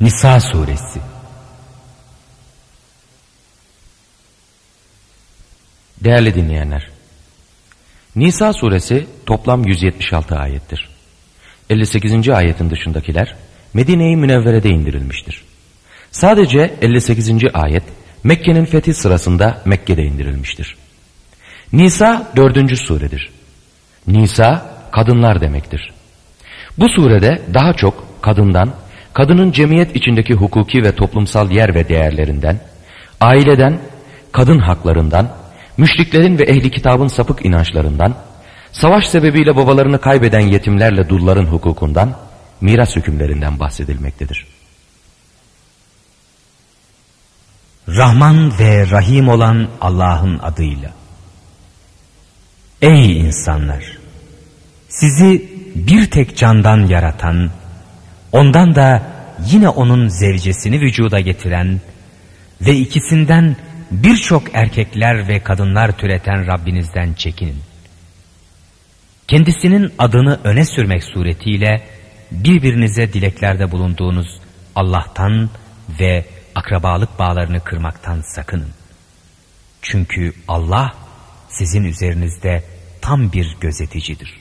Nisa Suresi Değerli dinleyenler, Nisa suresi toplam 176 ayettir. 58. ayetin dışındakiler Medine-i Münevvere'de indirilmiştir. Sadece 58. ayet Mekke'nin fethi sırasında Mekke'de indirilmiştir. Nisa dördüncü suredir. Nisa kadınlar demektir. Bu surede daha çok kadından, kadının cemiyet içindeki hukuki ve toplumsal yer ve değerlerinden, aileden, kadın haklarından, müşriklerin ve ehli kitabın sapık inançlarından, savaş sebebiyle babalarını kaybeden yetimlerle dulların hukukundan, miras hükümlerinden bahsedilmektedir. Rahman ve Rahim olan Allah'ın adıyla. Ey insanlar! Sizi bir tek candan yaratan, ondan da yine onun zevcesini vücuda getiren ve ikisinden birçok erkekler ve kadınlar türeten Rabbinizden çekinin. Kendisinin adını öne sürmek suretiyle birbirinize dileklerde bulunduğunuz Allah'tan ve akrabalık bağlarını kırmaktan sakının. Çünkü Allah sizin üzerinizde tam bir gözeticidir.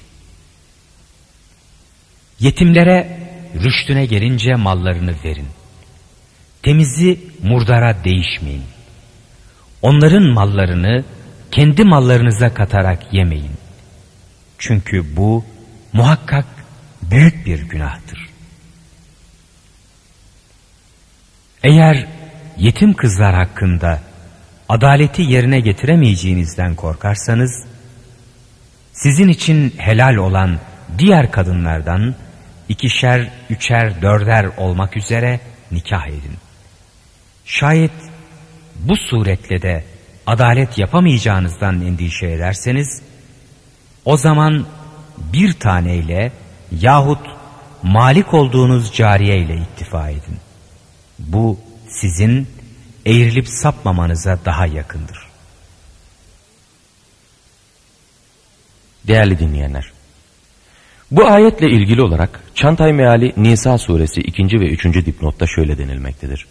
Yetimlere rüştüne gelince mallarını verin. Temizi murdara değişmeyin. Onların mallarını kendi mallarınıza katarak yemeyin. Çünkü bu muhakkak büyük bir günahtır. Eğer yetim kızlar hakkında adaleti yerine getiremeyeceğinizden korkarsanız, sizin için helal olan diğer kadınlardan ikişer, üçer, dörder olmak üzere nikah edin. Şayet bu suretle de adalet yapamayacağınızdan endişe ederseniz, o zaman bir taneyle yahut malik olduğunuz cariye ile iktifa edin. Bu sizin eğrilip sapmamanıza daha yakındır. Değerli dinleyenler, bu ayetle ilgili olarak Çantay Meali Nisa suresi 2. ve 3. dipnotta şöyle denilmektedir.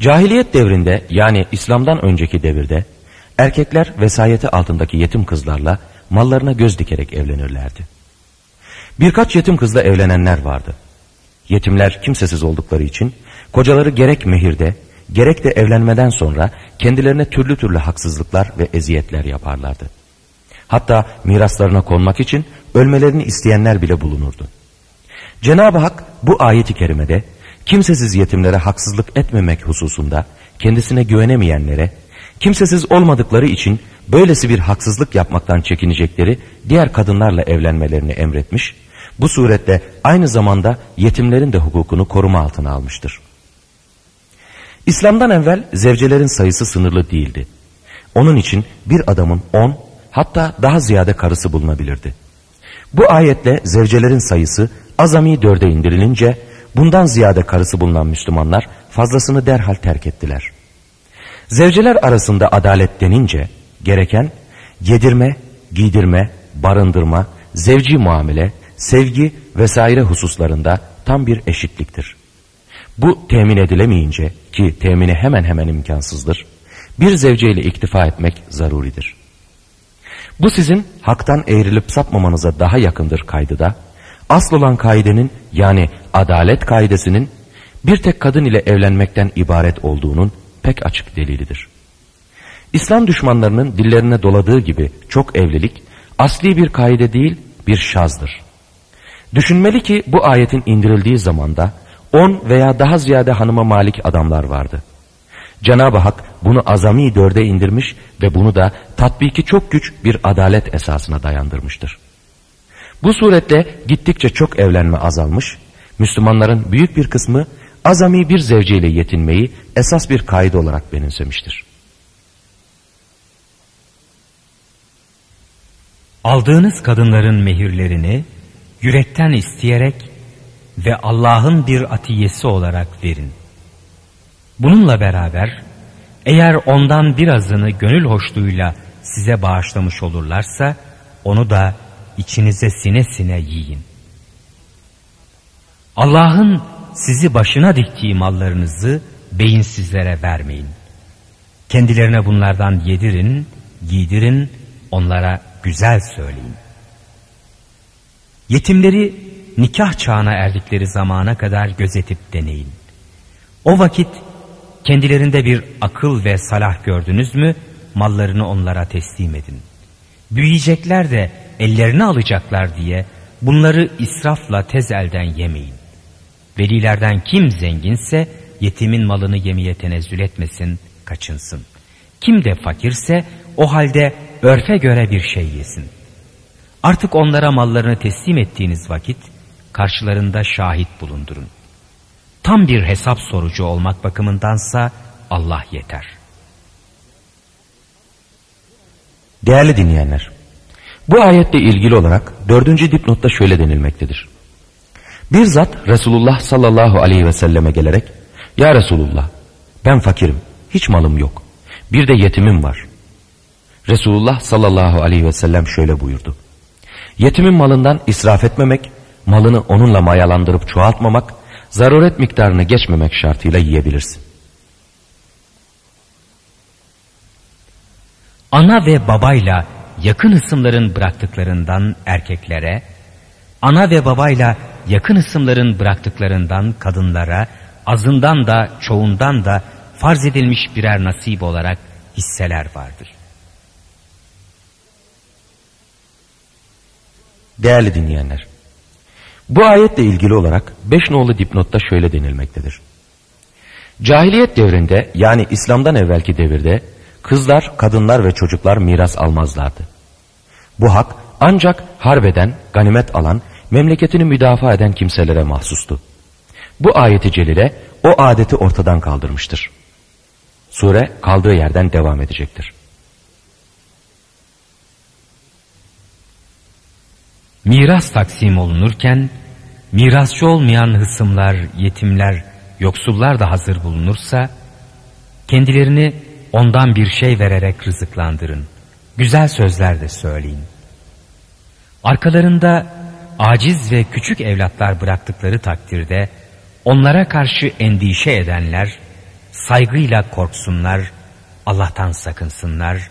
Cahiliyet devrinde yani İslam'dan önceki devirde erkekler vesayeti altındaki yetim kızlarla mallarına göz dikerek evlenirlerdi. Birkaç yetim kızla evlenenler vardı. Yetimler kimsesiz oldukları için kocaları gerek mehirde gerek de evlenmeden sonra kendilerine türlü türlü haksızlıklar ve eziyetler yaparlardı. Hatta miraslarına konmak için ölmelerini isteyenler bile bulunurdu. Cenab-ı Hak bu ayeti kerimede kimsesiz yetimlere haksızlık etmemek hususunda kendisine güvenemeyenlere, kimsesiz olmadıkları için böylesi bir haksızlık yapmaktan çekinecekleri diğer kadınlarla evlenmelerini emretmiş, bu surette aynı zamanda yetimlerin de hukukunu koruma altına almıştır. İslam'dan evvel zevcelerin sayısı sınırlı değildi. Onun için bir adamın on hatta daha ziyade karısı bulunabilirdi. Bu ayetle zevcelerin sayısı azami dörde indirilince bundan ziyade karısı bulunan Müslümanlar fazlasını derhal terk ettiler. Zevceler arasında adalet denince gereken yedirme, giydirme, barındırma, zevci muamele, sevgi vesaire hususlarında tam bir eşitliktir. Bu temin edilemeyince ki temini hemen hemen imkansızdır, bir zevceyle iktifa etmek zaruridir. Bu sizin haktan eğrilip sapmamanıza daha yakındır kaydıda, asıl olan kaidenin yani adalet kaidesinin bir tek kadın ile evlenmekten ibaret olduğunun pek açık delilidir. İslam düşmanlarının dillerine doladığı gibi çok evlilik asli bir kaide değil bir şazdır. Düşünmeli ki bu ayetin indirildiği zamanda on veya daha ziyade hanıma malik adamlar vardı. Cenab-ı Hak bunu azami dörde indirmiş ve bunu da tatbiki çok güç bir adalet esasına dayandırmıştır. Bu surette gittikçe çok evlenme azalmış, Müslümanların büyük bir kısmı azami bir zevceyle yetinmeyi esas bir kaide olarak benimsemiştir. Aldığınız kadınların mehirlerini yürekten isteyerek ve Allah'ın bir atiyesi olarak verin. Bununla beraber eğer ondan birazını gönül hoşluğuyla size bağışlamış olurlarsa onu da içinize sine sine yiyin. Allah'ın sizi başına diktiği mallarınızı beyinsizlere vermeyin. Kendilerine bunlardan yedirin, giydirin, onlara güzel söyleyin. Yetimleri nikah çağına erdikleri zamana kadar gözetip deneyin. O vakit kendilerinde bir akıl ve salah gördünüz mü mallarını onlara teslim edin. Büyüyecekler de ellerini alacaklar diye bunları israfla tez elden yemeyin. Velilerden kim zenginse yetimin malını yemeye tenezzül etmesin, kaçınsın. Kim de fakirse o halde örfe göre bir şey yesin. Artık onlara mallarını teslim ettiğiniz vakit karşılarında şahit bulundurun. Tam bir hesap sorucu olmak bakımındansa Allah yeter. Değerli dinleyenler, bu ayetle ilgili olarak dördüncü dipnotta şöyle denilmektedir. Bir zat Resulullah sallallahu aleyhi ve selleme gelerek Ya Resulullah ben fakirim hiç malım yok bir de yetimim var. Resulullah sallallahu aleyhi ve sellem şöyle buyurdu. Yetimin malından israf etmemek, malını onunla mayalandırıp çoğaltmamak, zaruret miktarını geçmemek şartıyla yiyebilirsin. Ana ve babayla yakın ısımların bıraktıklarından erkeklere, ana ve babayla yakın ısımların bıraktıklarından kadınlara, azından da çoğundan da farz edilmiş birer nasip olarak hisseler vardır. Değerli dinleyenler, bu ayetle ilgili olarak beş nolu dipnotta şöyle denilmektedir. Cahiliyet devrinde yani İslam'dan evvelki devirde kızlar, kadınlar ve çocuklar miras almazlardı. Bu hak ancak harbeden, ganimet alan, memleketini müdafaa eden kimselere mahsustu. Bu ayeti celile o adeti ortadan kaldırmıştır. Sure kaldığı yerden devam edecektir. Miras taksim olunurken mirasçı olmayan hısımlar, yetimler, yoksullar da hazır bulunursa kendilerini ondan bir şey vererek rızıklandırın. Güzel sözler de söyleyin. Arkalarında aciz ve küçük evlatlar bıraktıkları takdirde onlara karşı endişe edenler saygıyla korksunlar, Allah'tan sakınsınlar,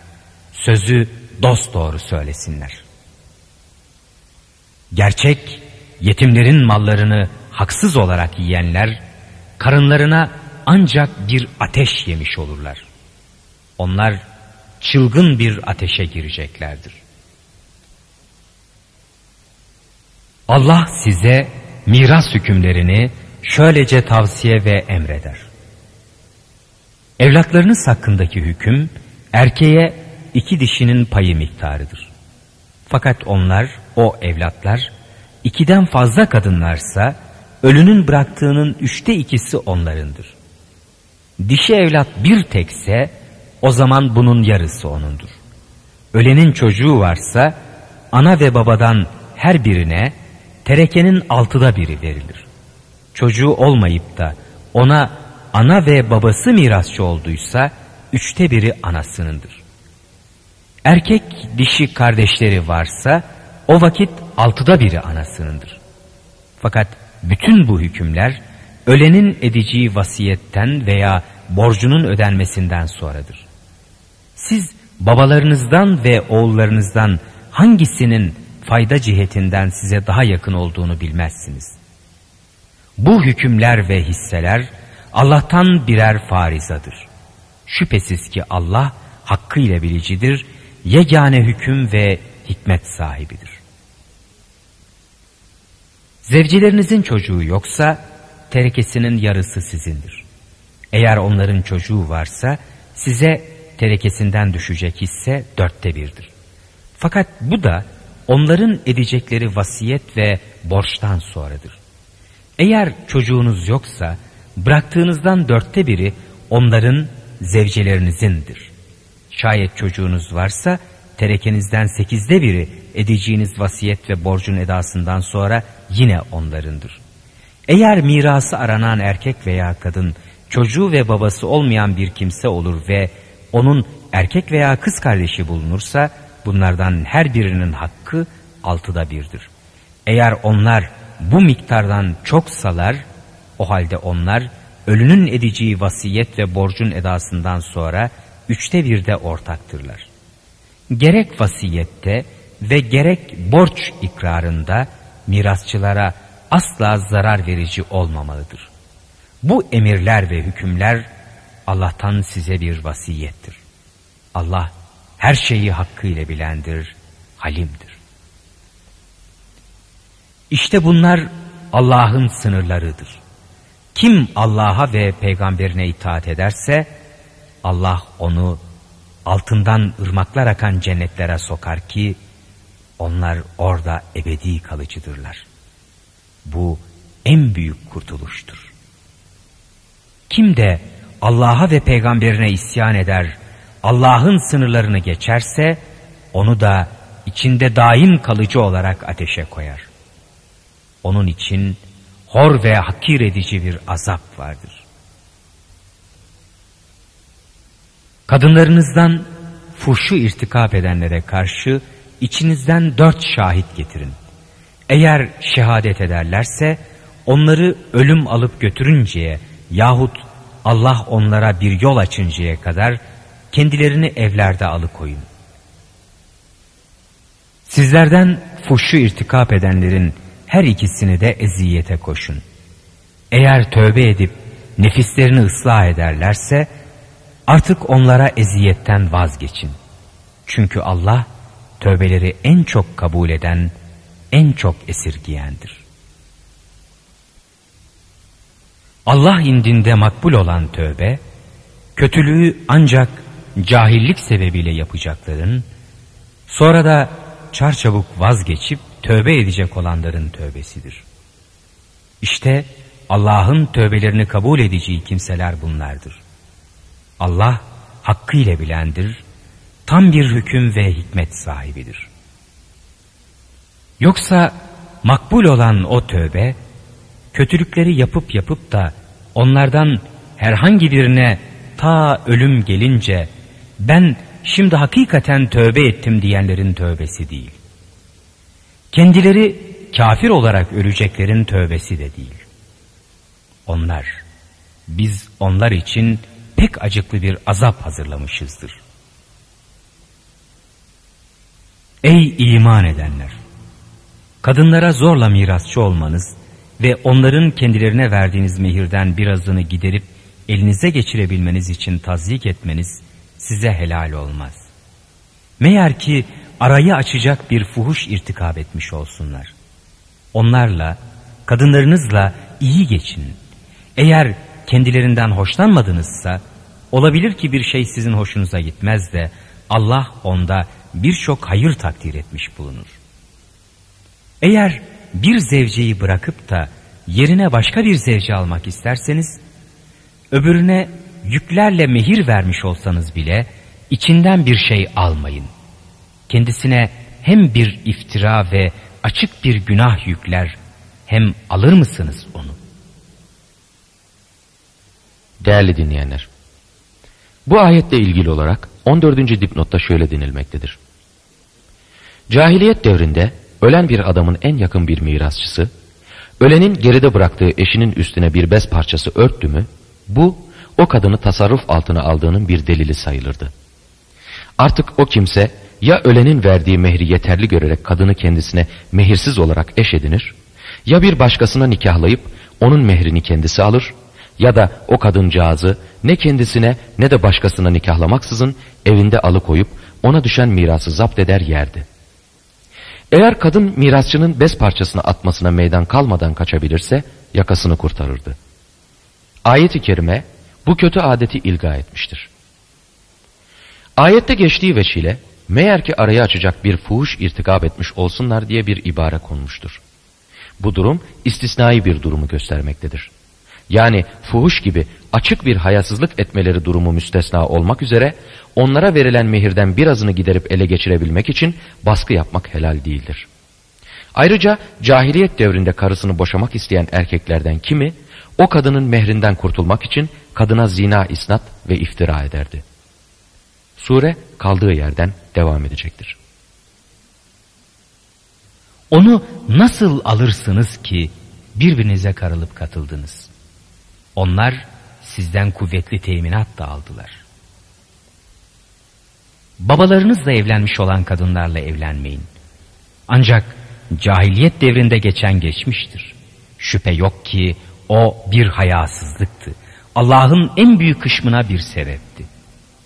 sözü dost doğru söylesinler. Gerçek yetimlerin mallarını haksız olarak yiyenler karınlarına ancak bir ateş yemiş olurlar. Onlar çılgın bir ateşe gireceklerdir. Allah size miras hükümlerini şöylece tavsiye ve emreder. Evlatlarınız hakkındaki hüküm erkeğe iki dişinin payı miktarıdır. Fakat onlar, o evlatlar, ikiden fazla kadınlarsa ölünün bıraktığının üçte ikisi onlarındır. Dişi evlat bir tekse o zaman bunun yarısı onundur. Ölenin çocuğu varsa ana ve babadan her birine terekenin altıda biri verilir. Çocuğu olmayıp da ona ana ve babası mirasçı olduysa üçte biri anasınındır. Erkek dişi kardeşleri varsa o vakit altıda biri anasınındır. Fakat bütün bu hükümler ölenin edeceği vasiyetten veya borcunun ödenmesinden sonradır. Siz babalarınızdan ve oğullarınızdan hangisinin fayda cihetinden size daha yakın olduğunu bilmezsiniz. Bu hükümler ve hisseler Allah'tan birer farizadır. Şüphesiz ki Allah hakkıyla bilicidir, yegane hüküm ve hikmet sahibidir. Zevcilerinizin çocuğu yoksa terekesinin yarısı sizindir. Eğer onların çocuğu varsa size terekesinden düşecek hisse dörtte birdir. Fakat bu da onların edecekleri vasiyet ve borçtan sonradır. Eğer çocuğunuz yoksa bıraktığınızdan dörtte biri onların zevcelerinizin,dir. Şayet çocuğunuz varsa terekenizden sekizde biri edeceğiniz vasiyet ve borcun edasından sonra yine onlarındır. Eğer mirası aranan erkek veya kadın çocuğu ve babası olmayan bir kimse olur ve onun erkek veya kız kardeşi bulunursa bunlardan her birinin hakkı altıda birdir. Eğer onlar bu miktardan çok salar O halde onlar ölünün edeceği vasiyet ve borcun edasından sonra üçte birde ortaktırlar. Gerek vasiyette ve gerek borç ikrarında mirasçılara asla zarar verici olmamalıdır. Bu emirler ve hükümler Allah'tan size bir vasiyettir. Allah her şeyi hakkıyla bilendir, halimdir. İşte bunlar Allah'ın sınırlarıdır. Kim Allah'a ve peygamberine itaat ederse Allah onu altından ırmaklar akan cennetlere sokar ki onlar orada ebedi kalıcıdırlar. Bu en büyük kurtuluştur. Kim de Allah'a ve peygamberine isyan eder, Allah'ın sınırlarını geçerse onu da içinde daim kalıcı olarak ateşe koyar. Onun için hor ve hakir edici bir azap vardır. Kadınlarınızdan fuhşu irtikap edenlere karşı içinizden dört şahit getirin. Eğer şehadet ederlerse onları ölüm alıp götürünceye yahut Allah onlara bir yol açıncaya kadar kendilerini evlerde alıkoyun. Sizlerden fuhşu irtikap edenlerin her ikisini de eziyete koşun. Eğer tövbe edip nefislerini ıslah ederlerse artık onlara eziyetten vazgeçin. Çünkü Allah tövbeleri en çok kabul eden, en çok esirgiyendir. Allah indinde makbul olan tövbe, kötülüğü ancak cahillik sebebiyle yapacakların, sonra da çarçabuk vazgeçip tövbe edecek olanların tövbesidir. İşte Allah'ın tövbelerini kabul edeceği kimseler bunlardır. Allah hakkıyla bilendir, tam bir hüküm ve hikmet sahibidir. Yoksa makbul olan o tövbe, kötülükleri yapıp yapıp da onlardan herhangi birine ta ölüm gelince ben şimdi hakikaten tövbe ettim diyenlerin tövbesi değil. Kendileri kafir olarak öleceklerin tövbesi de değil. Onlar, biz onlar için pek acıklı bir azap hazırlamışızdır. Ey iman edenler! Kadınlara zorla mirasçı olmanız ve onların kendilerine verdiğiniz mehirden birazını giderip elinize geçirebilmeniz için tazyik etmeniz size helal olmaz. Meğer ki arayı açacak bir fuhuş irtikab etmiş olsunlar. Onlarla, kadınlarınızla iyi geçin. Eğer kendilerinden hoşlanmadınızsa, olabilir ki bir şey sizin hoşunuza gitmez de Allah onda birçok hayır takdir etmiş bulunur. Eğer bir zevceyi bırakıp da yerine başka bir zevce almak isterseniz, öbürüne yüklerle mehir vermiş olsanız bile içinden bir şey almayın. Kendisine hem bir iftira ve açık bir günah yükler hem alır mısınız onu? Değerli dinleyenler, bu ayetle ilgili olarak 14. dipnotta şöyle denilmektedir. Cahiliyet devrinde ölen bir adamın en yakın bir mirasçısı, ölenin geride bıraktığı eşinin üstüne bir bez parçası örttü mü, bu o kadını tasarruf altına aldığının bir delili sayılırdı. Artık o kimse ya ölenin verdiği mehri yeterli görerek kadını kendisine mehirsiz olarak eş edinir, ya bir başkasına nikahlayıp onun mehrini kendisi alır ya da o kadıncağızı ne kendisine ne de başkasına nikahlamaksızın evinde alıkoyup ona düşen mirası zapt eder yerdi. Eğer kadın mirasçının bez parçasını atmasına meydan kalmadan kaçabilirse yakasını kurtarırdı. Ayet-i kerime bu kötü adeti ilga etmiştir. Ayette geçtiği veçile meğer ki arayı açacak bir fuhuş irtikab etmiş olsunlar diye bir ibare konmuştur. Bu durum istisnai bir durumu göstermektedir. Yani fuhuş gibi açık bir hayasızlık etmeleri durumu müstesna olmak üzere onlara verilen mehirden birazını giderip ele geçirebilmek için baskı yapmak helal değildir. Ayrıca cahiliyet devrinde karısını boşamak isteyen erkeklerden kimi o kadının mehrinden kurtulmak için kadına zina isnat ve iftira ederdi. Sure kaldığı yerden devam edecektir. Onu nasıl alırsınız ki birbirinize karılıp katıldınız? Onlar sizden kuvvetli teminat da aldılar. Babalarınızla evlenmiş olan kadınlarla evlenmeyin. Ancak cahiliyet devrinde geçen geçmiştir. Şüphe yok ki o bir hayasızlıktı. Allah'ın en büyük kışmına bir sebepti.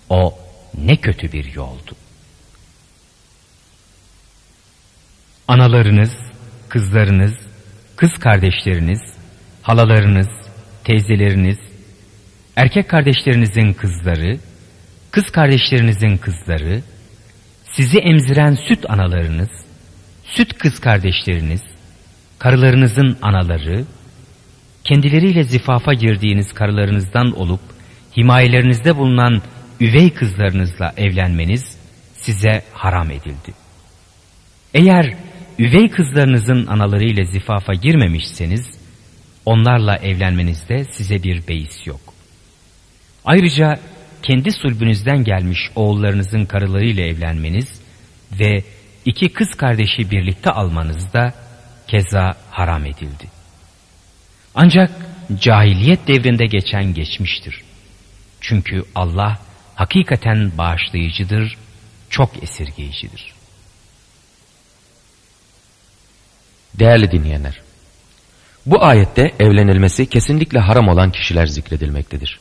O ne kötü bir yoldu. Analarınız, kızlarınız, kız kardeşleriniz, halalarınız, teyzeleriniz, erkek kardeşlerinizin kızları, kız kardeşlerinizin kızları, sizi emziren süt analarınız, süt kız kardeşleriniz, karılarınızın anaları, kendileriyle zifafa girdiğiniz karılarınızdan olup himayelerinizde bulunan üvey kızlarınızla evlenmeniz size haram edildi. Eğer üvey kızlarınızın analarıyla zifafa girmemişseniz onlarla evlenmenizde size bir beis yok. Ayrıca kendi sulbünüzden gelmiş oğullarınızın karılarıyla evlenmeniz ve iki kız kardeşi birlikte almanız da keza haram edildi. Ancak cahiliyet devrinde geçen geçmiştir. Çünkü Allah hakikaten bağışlayıcıdır, çok esirgeyicidir. Değerli dinleyenler, bu ayette evlenilmesi kesinlikle haram olan kişiler zikredilmektedir.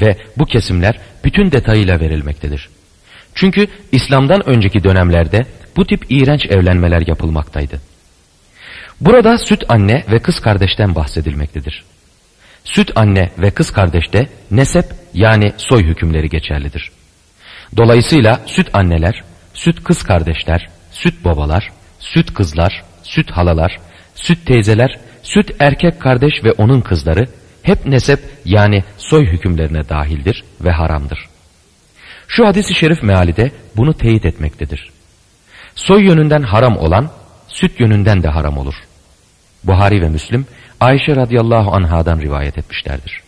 Ve bu kesimler bütün detayıyla verilmektedir. Çünkü İslam'dan önceki dönemlerde bu tip iğrenç evlenmeler yapılmaktaydı. Burada süt anne ve kız kardeşten bahsedilmektedir. Süt anne ve kız kardeşte nesep yani soy hükümleri geçerlidir. Dolayısıyla süt anneler, süt kız kardeşler, süt babalar, süt kızlar, süt halalar, süt teyzeler, süt erkek kardeş ve onun kızları hep nesep yani soy hükümlerine dahildir ve haramdır. Şu hadisi şerif meali de bunu teyit etmektedir. Soy yönünden haram olan süt yönünden de haram olur. Buhari ve Müslim Ayşe radıyallahu anhadan rivayet etmişlerdir.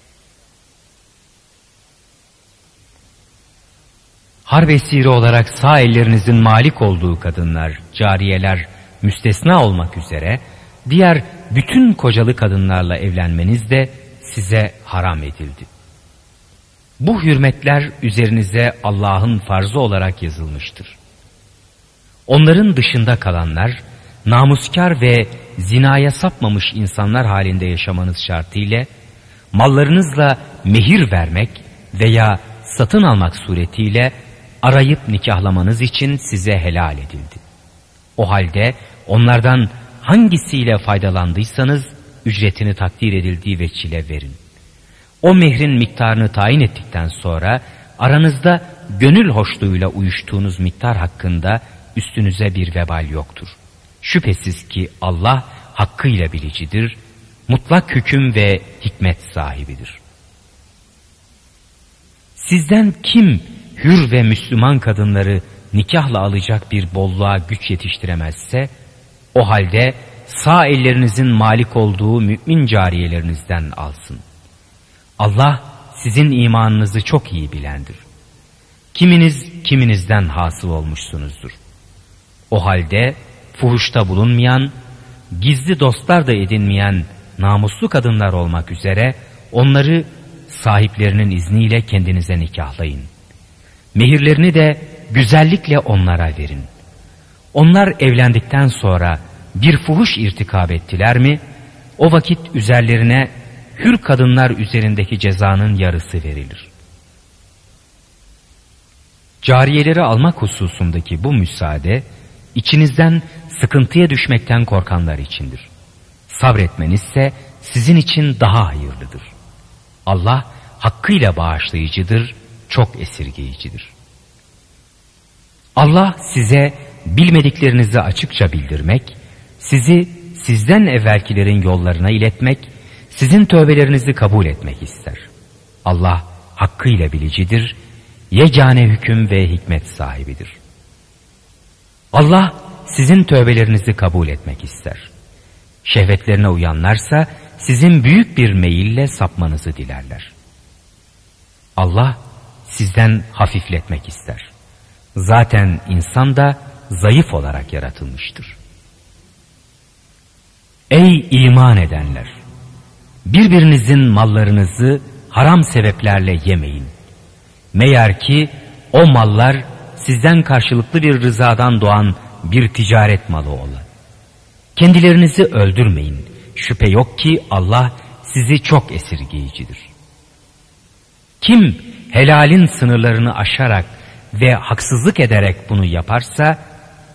Harp esiri olarak sağ ellerinizin malik olduğu kadınlar, cariyeler müstesna olmak üzere diğer bütün kocalı kadınlarla evlenmeniz de size haram edildi. Bu hürmetler üzerinize Allah'ın farzı olarak yazılmıştır. Onların dışında kalanlar namuskar ve zinaya sapmamış insanlar halinde yaşamanız şartıyla mallarınızla mehir vermek veya satın almak suretiyle arayıp nikahlamanız için size helal edildi. O halde onlardan hangisiyle faydalandıysanız ücretini takdir edildiği veçile verin. O mehrin miktarını tayin ettikten sonra aranızda gönül hoşluğuyla uyuştuğunuz miktar hakkında üstünüze bir vebal yoktur. Şüphesiz ki Allah hakkıyla bilicidir, mutlak hüküm ve hikmet sahibidir. Sizden kim hür ve Müslüman kadınları nikahla alacak bir bolluğa güç yetiştiremezse, o halde sağ ellerinizin malik olduğu mümin cariyelerinizden alsın. Allah sizin imanınızı çok iyi bilendir. Kiminiz kiminizden hasıl olmuşsunuzdur. O halde fuhuşta bulunmayan, gizli dostlar da edinmeyen namuslu kadınlar olmak üzere onları sahiplerinin izniyle kendinize nikahlayın. Mehirlerini de güzellikle onlara verin. Onlar evlendikten sonra bir fuhuş irtikab ettiler mi, o vakit üzerlerine hür kadınlar üzerindeki cezanın yarısı verilir. Cariyeleri almak hususundaki bu müsaade, içinizden sıkıntıya düşmekten korkanlar içindir. Sabretmenizse sizin için daha hayırlıdır. Allah hakkıyla bağışlayıcıdır, çok esirgeyicidir. Allah size bilmediklerinizi açıkça bildirmek, sizi sizden evvelkilerin yollarına iletmek, sizin tövbelerinizi kabul etmek ister. Allah hakkıyla bilicidir, yegane hüküm ve hikmet sahibidir. Allah sizin tövbelerinizi kabul etmek ister. Şehvetlerine uyanlarsa sizin büyük bir meyille sapmanızı dilerler. Allah sizden hafifletmek ister. Zaten insan da zayıf olarak yaratılmıştır. Ey iman edenler! birbirinizin mallarınızı haram sebeplerle yemeyin. Meğer ki o mallar sizden karşılıklı bir rızadan doğan bir ticaret malı ola. Kendilerinizi öldürmeyin. Şüphe yok ki Allah sizi çok esirgeyicidir. Kim helalin sınırlarını aşarak ve haksızlık ederek bunu yaparsa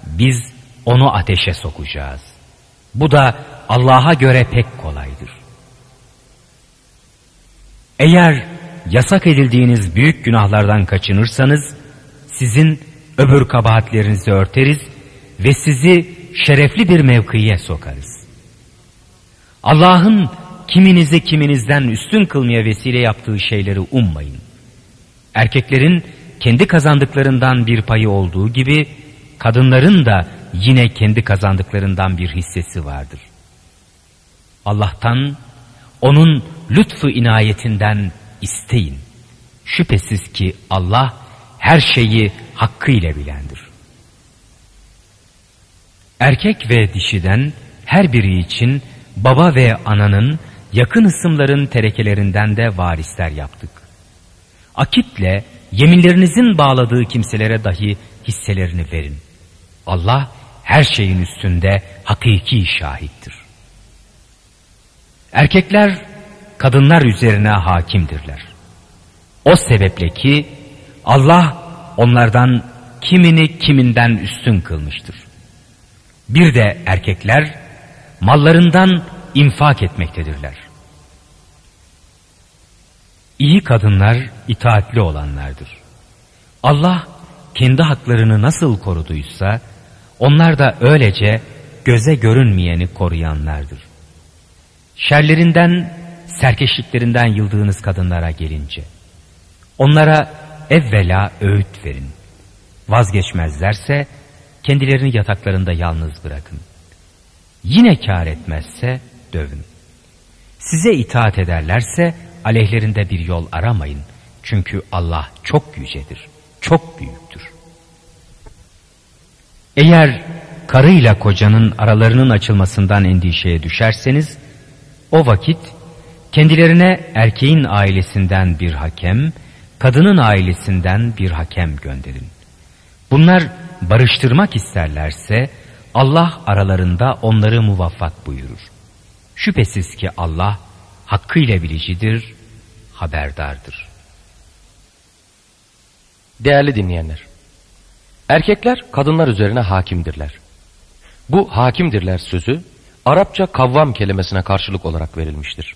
biz onu ateşe sokacağız. Bu da Allah'a göre pek kolaydır. Eğer yasak edildiğiniz büyük günahlardan kaçınırsanız sizin öbür kabahatlerinizi örteriz ve sizi şerefli bir mevkiye sokarız. Allah'ın kiminizi kiminizden üstün kılmaya vesile yaptığı şeyleri ummayın. Erkeklerin kendi kazandıklarından bir payı olduğu gibi kadınların da yine kendi kazandıklarından bir hissesi vardır. Allah'tan, onun lütfu inayetinden isteyin. Şüphesiz ki Allah her şeyi hakkıyla bilendir. Erkek ve dişiden her biri için baba ve ananın yakın ısımların terekelerinden de varisler yaptık. Akitle yeminlerinizin bağladığı kimselere dahi hisselerini verin. Allah her şeyin üstünde hakiki şahittir. Erkekler kadınlar üzerine hakimdirler. O sebeple ki Allah onlardan kimini kiminden üstün kılmıştır. Bir de erkekler mallarından infak etmektedirler. İyi kadınlar itaatli olanlardır. Allah kendi haklarını nasıl koruduysa onlar da öylece göze görünmeyeni koruyanlardır. Şerlerinden, serkeşliklerinden yıldığınız kadınlara gelince onlara evvela öğüt verin. Vazgeçmezlerse kendilerini yataklarında yalnız bırakın. Yine kar etmezse dövün. Size itaat ederlerse aleyhlerinde bir yol aramayın. Çünkü Allah çok yücedir, çok büyüktür. Eğer karıyla kocanın aralarının açılmasından endişeye düşerseniz, o vakit kendilerine erkeğin ailesinden bir hakem, kadının ailesinden bir hakem gönderin. Bunlar barıştırmak isterlerse Allah aralarında onları muvaffak buyurur. Şüphesiz ki Allah hakkıyla bilicidir, haberdardır. Değerli dinleyenler, erkekler kadınlar üzerine hakimdirler. Bu hakimdirler sözü Arapça kavvam kelimesine karşılık olarak verilmiştir.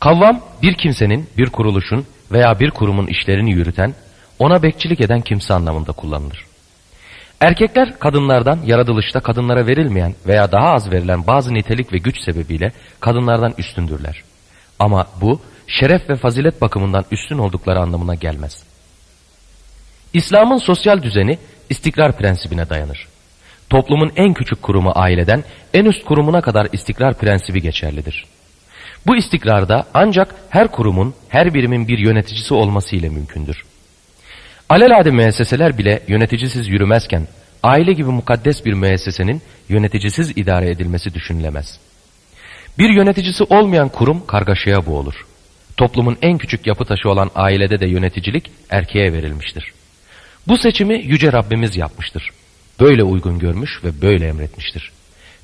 Kavvam bir kimsenin, bir kuruluşun veya bir kurumun işlerini yürüten, ona bekçilik eden kimse anlamında kullanılır. Erkekler kadınlardan yaratılışta kadınlara verilmeyen veya daha az verilen bazı nitelik ve güç sebebiyle kadınlardan üstündürler. Ama bu şeref ve fazilet bakımından üstün oldukları anlamına gelmez. İslam'ın sosyal düzeni istikrar prensibine dayanır. Toplumun en küçük kurumu aileden en üst kurumuna kadar istikrar prensibi geçerlidir. Bu istikrarda ancak her kurumun, her birimin bir yöneticisi olması ile mümkündür. Alelade müesseseler bile yöneticisiz yürümezken, aile gibi mukaddes bir müessesenin yöneticisiz idare edilmesi düşünülemez. Bir yöneticisi olmayan kurum kargaşaya boğulur. Toplumun en küçük yapı taşı olan ailede de yöneticilik erkeğe verilmiştir. Bu seçimi Yüce Rabbimiz yapmıştır. Böyle uygun görmüş ve böyle emretmiştir.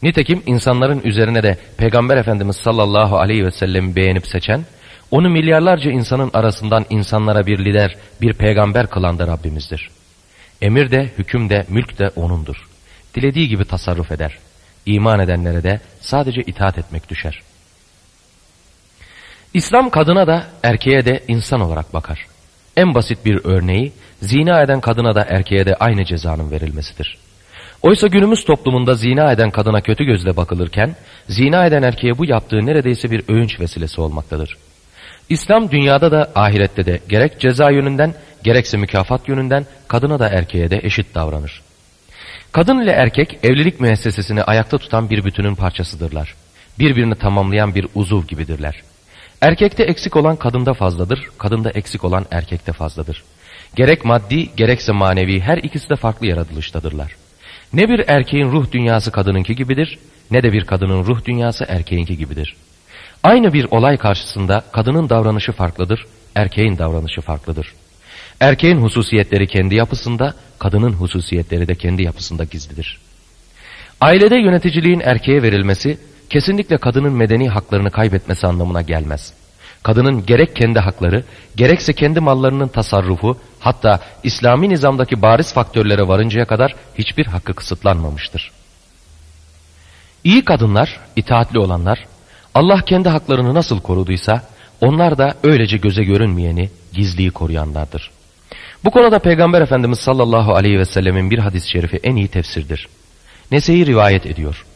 Nitekim insanların üzerine de Peygamber Efendimiz sallallahu aleyhi ve sellemi beğenip seçen, onu milyarlarca insanın arasından insanlara bir lider, bir peygamber kılan da Rabbimizdir. Emir de, hüküm de, mülk de O'nundur. Dilediği gibi tasarruf eder. İman edenlere de sadece itaat etmek düşer. İslam kadına da erkeğe de insan olarak bakar. En basit bir örneği zina eden kadına da erkeğe de aynı cezanın verilmesidir. Oysa günümüz toplumunda zina eden kadına kötü gözle bakılırken, zina eden erkeğe bu yaptığı neredeyse bir övünç vesilesi olmaktadır. İslam dünyada da ahirette de gerek ceza yönünden gerekse mükafat yönünden kadına da erkeğe de eşit davranır. Kadın ile erkek evlilik müessesesini ayakta tutan bir bütünün parçasıdırlar. Birbirini tamamlayan bir uzuv gibidirler. Erkekte eksik olan kadında fazladır, kadında eksik olan erkekte fazladır. Gerek maddi gerekse manevi her ikisi de farklı yaratılıştadırlar. Ne bir erkeğin ruh dünyası kadınınki gibidir, ne de bir kadının ruh dünyası erkeğinki gibidir. Aynı bir olay karşısında kadının davranışı farklıdır, erkeğin davranışı farklıdır. Erkeğin hususiyetleri kendi yapısında, kadının hususiyetleri de kendi yapısında gizlidir. Ailede yöneticiliğin erkeğe verilmesi, kesinlikle kadının medeni haklarını kaybetmesi anlamına gelmez. Kadının gerek kendi hakları, gerekse kendi mallarının tasarrufu, hatta İslami nizamdaki bariz faktörlere varıncaya kadar hiçbir hakkı kısıtlanmamıştır. İyi kadınlar, itaatli olanlar, Allah kendi haklarını nasıl koruduysa, onlar da öylece göze görünmeyeni, gizliyi koruyanlardır. Bu konuda Peygamber Efendimiz sallallahu aleyhi ve sellemin bir hadis-i şerifi en iyi tefsirdir. Nese'yi rivayet ediyor.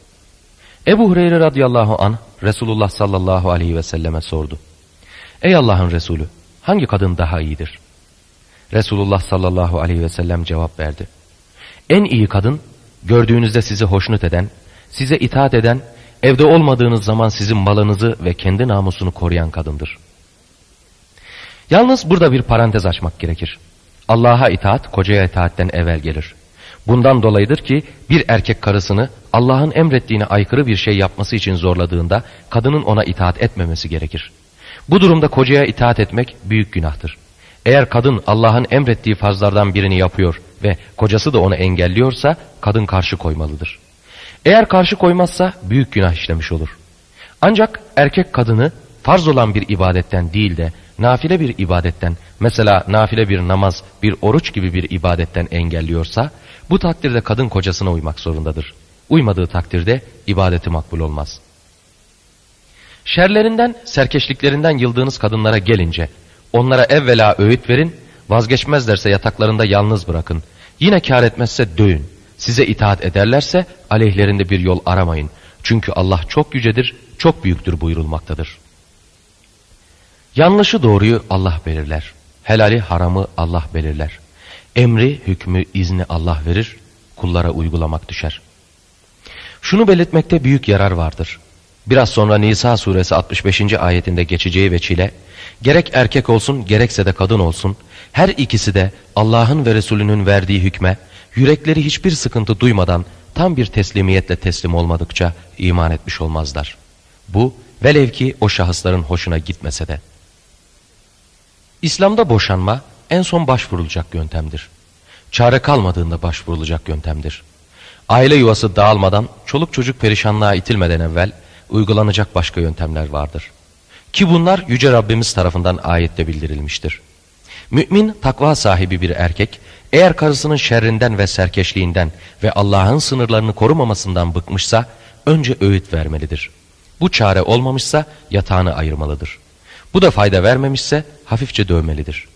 Ebu Hureyre radıyallahu an Resulullah sallallahu aleyhi ve selleme sordu. Ey Allah'ın Resulü hangi kadın daha iyidir? Resulullah sallallahu aleyhi ve sellem cevap verdi. En iyi kadın gördüğünüzde sizi hoşnut eden, size itaat eden, evde olmadığınız zaman sizin malınızı ve kendi namusunu koruyan kadındır. Yalnız burada bir parantez açmak gerekir. Allah'a itaat kocaya itaatten evvel gelir. Bundan dolayıdır ki bir erkek karısını Allah'ın emrettiğine aykırı bir şey yapması için zorladığında kadının ona itaat etmemesi gerekir. Bu durumda kocaya itaat etmek büyük günahtır. Eğer kadın Allah'ın emrettiği farzlardan birini yapıyor ve kocası da onu engelliyorsa kadın karşı koymalıdır. Eğer karşı koymazsa büyük günah işlemiş olur. Ancak erkek kadını farz olan bir ibadetten değil de nafile bir ibadetten mesela nafile bir namaz, bir oruç gibi bir ibadetten engelliyorsa bu takdirde kadın kocasına uymak zorundadır. Uymadığı takdirde ibadeti makbul olmaz. Şerlerinden, serkeşliklerinden yıldığınız kadınlara gelince onlara evvela öğüt verin, vazgeçmezlerse yataklarında yalnız bırakın. Yine kar etmezse dövün. Size itaat ederlerse aleyhlerinde bir yol aramayın. Çünkü Allah çok yücedir, çok büyüktür buyurulmaktadır. Yanlışı doğruyu Allah belirler. Helali haramı Allah belirler. Emri, hükmü, izni Allah verir, kullara uygulamak düşer. Şunu belirtmekte büyük yarar vardır. Biraz sonra Nisa suresi 65. ayetinde geçeceği veçile, gerek erkek olsun gerekse de kadın olsun, her ikisi de Allah'ın ve Resulünün verdiği hükme, yürekleri hiçbir sıkıntı duymadan tam bir teslimiyetle teslim olmadıkça iman etmiş olmazlar. Bu velev ki o şahısların hoşuna gitmese de. İslam'da boşanma en son başvurulacak yöntemdir. Çare kalmadığında başvurulacak yöntemdir. Aile yuvası dağılmadan, çoluk çocuk perişanlığa itilmeden evvel uygulanacak başka yöntemler vardır. Ki bunlar Yüce Rabbimiz tarafından ayette bildirilmiştir. Mümin takva sahibi bir erkek eğer karısının şerrinden ve serkeşliğinden ve Allah'ın sınırlarını korumamasından bıkmışsa önce öğüt vermelidir. Bu çare olmamışsa yatağını ayırmalıdır. Bu da fayda vermemişse hafifçe dövmelidir.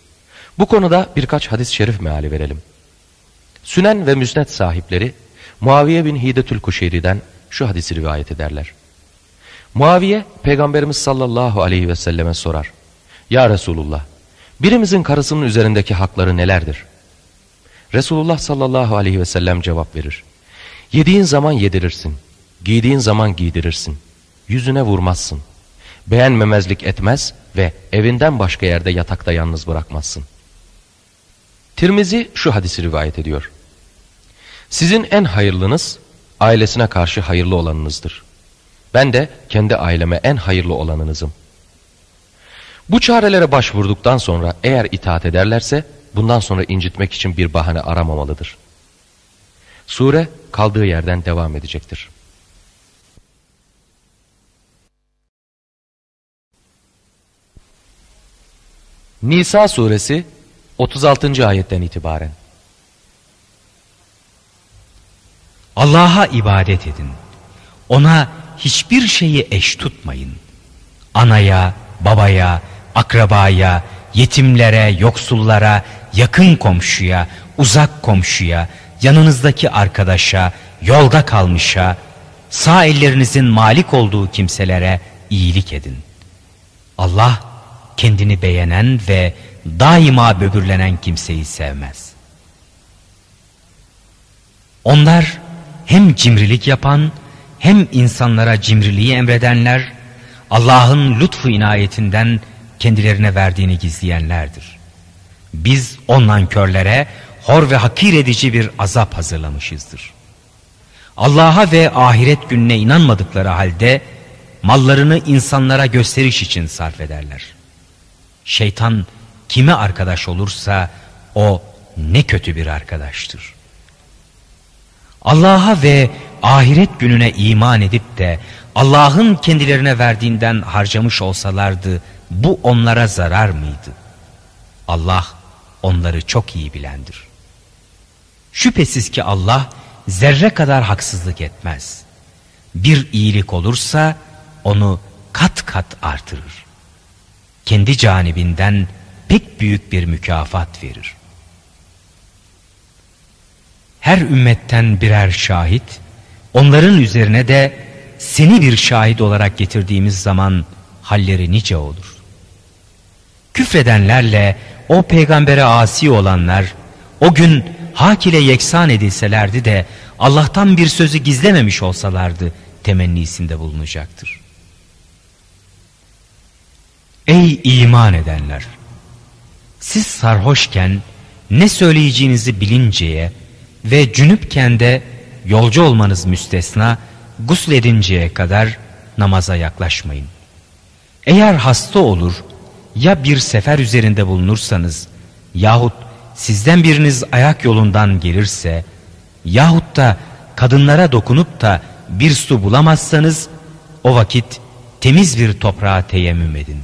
Bu konuda birkaç hadis-i şerif meali verelim. Sünen ve müsnet sahipleri Muaviye bin Hidetül Kuşeyri'den şu hadisi rivayet ederler. Muaviye Peygamberimiz sallallahu aleyhi ve selleme sorar. Ya Resulullah birimizin karısının üzerindeki hakları nelerdir? Resulullah sallallahu aleyhi ve sellem cevap verir. Yediğin zaman yedirirsin, giydiğin zaman giydirirsin, yüzüne vurmazsın, beğenmemezlik etmez ve evinden başka yerde yatakta yalnız bırakmazsın. Tirmizi şu hadisi rivayet ediyor. Sizin en hayırlınız ailesine karşı hayırlı olanınızdır. Ben de kendi aileme en hayırlı olanınızım. Bu çarelere başvurduktan sonra eğer itaat ederlerse bundan sonra incitmek için bir bahane aramamalıdır. Sure kaldığı yerden devam edecektir. Nisa suresi 36. ayetten itibaren. Allah'a ibadet edin. Ona hiçbir şeyi eş tutmayın. Anaya, babaya, akrabaya, yetimlere, yoksullara, yakın komşuya, uzak komşuya, yanınızdaki arkadaşa, yolda kalmışa, sağ ellerinizin malik olduğu kimselere iyilik edin. Allah kendini beğenen ve daima böbürlenen kimseyi sevmez. Onlar hem cimrilik yapan hem insanlara cimriliği emredenler Allah'ın lütfu inayetinden kendilerine verdiğini gizleyenlerdir. Biz ondan körlere hor ve hakir edici bir azap hazırlamışızdır. Allah'a ve ahiret gününe inanmadıkları halde mallarını insanlara gösteriş için sarf ederler. Şeytan kime arkadaş olursa o ne kötü bir arkadaştır. Allah'a ve ahiret gününe iman edip de Allah'ın kendilerine verdiğinden harcamış olsalardı bu onlara zarar mıydı? Allah onları çok iyi bilendir. Şüphesiz ki Allah zerre kadar haksızlık etmez. Bir iyilik olursa onu kat kat artırır. Kendi canibinden pek büyük bir mükafat verir. Her ümmetten birer şahit, onların üzerine de seni bir şahit olarak getirdiğimiz zaman halleri nice olur. Küfredenlerle o peygambere asi olanlar o gün hak ile yeksan edilselerdi de Allah'tan bir sözü gizlememiş olsalardı temennisinde bulunacaktır. Ey iman edenler! Siz sarhoşken ne söyleyeceğinizi bilinceye ve cünüpken de yolcu olmanız müstesna gusledinceye kadar namaza yaklaşmayın. Eğer hasta olur ya bir sefer üzerinde bulunursanız yahut sizden biriniz ayak yolundan gelirse yahut da kadınlara dokunup da bir su bulamazsanız o vakit temiz bir toprağa teyemmüm edin.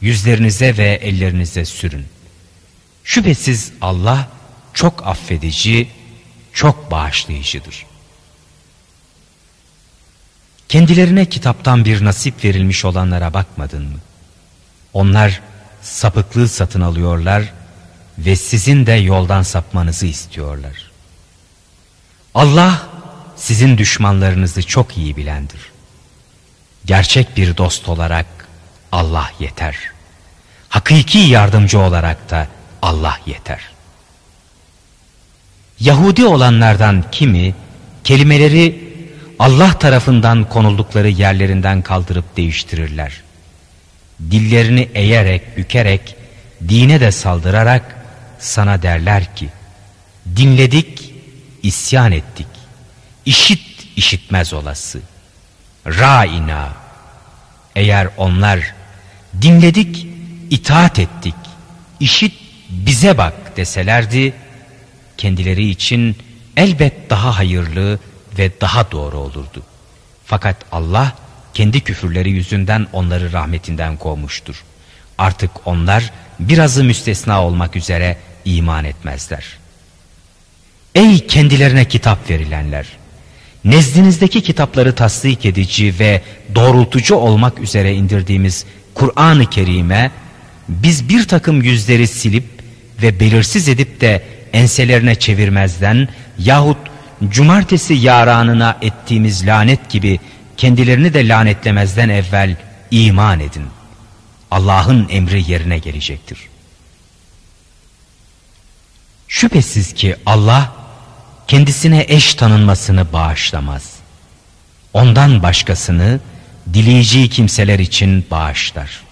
Yüzlerinize ve ellerinize sürün. Şüphesiz Allah çok affedici, çok bağışlayıcıdır. Kendilerine kitaptan bir nasip verilmiş olanlara bakmadın mı? Onlar sapıklığı satın alıyorlar ve sizin de yoldan sapmanızı istiyorlar. Allah sizin düşmanlarınızı çok iyi bilendir. Gerçek bir dost olarak Allah yeter. Hakiki yardımcı olarak da Allah yeter. Yahudi olanlardan kimi kelimeleri Allah tarafından konuldukları yerlerinden kaldırıp değiştirirler. Dillerini eğerek, bükerek, dine de saldırarak sana derler ki, dinledik, isyan ettik, işit işitmez olası. Ra'ina, eğer onlar dinledik, itaat ettik, işit bize bak deselerdi, kendileri için elbet daha hayırlı ve daha doğru olurdu. Fakat Allah kendi küfürleri yüzünden onları rahmetinden kovmuştur. Artık onlar birazı müstesna olmak üzere iman etmezler. Ey kendilerine kitap verilenler! Nezdinizdeki kitapları tasdik edici ve doğrultucu olmak üzere indirdiğimiz Kur'an-ı Kerim'e biz bir takım yüzleri silip ve belirsiz edip de enselerine çevirmezden yahut cumartesi yaranına ettiğimiz lanet gibi kendilerini de lanetlemezden evvel iman edin. Allah'ın emri yerine gelecektir. Şüphesiz ki Allah kendisine eş tanınmasını bağışlamaz. Ondan başkasını dileyeceği kimseler için bağışlar.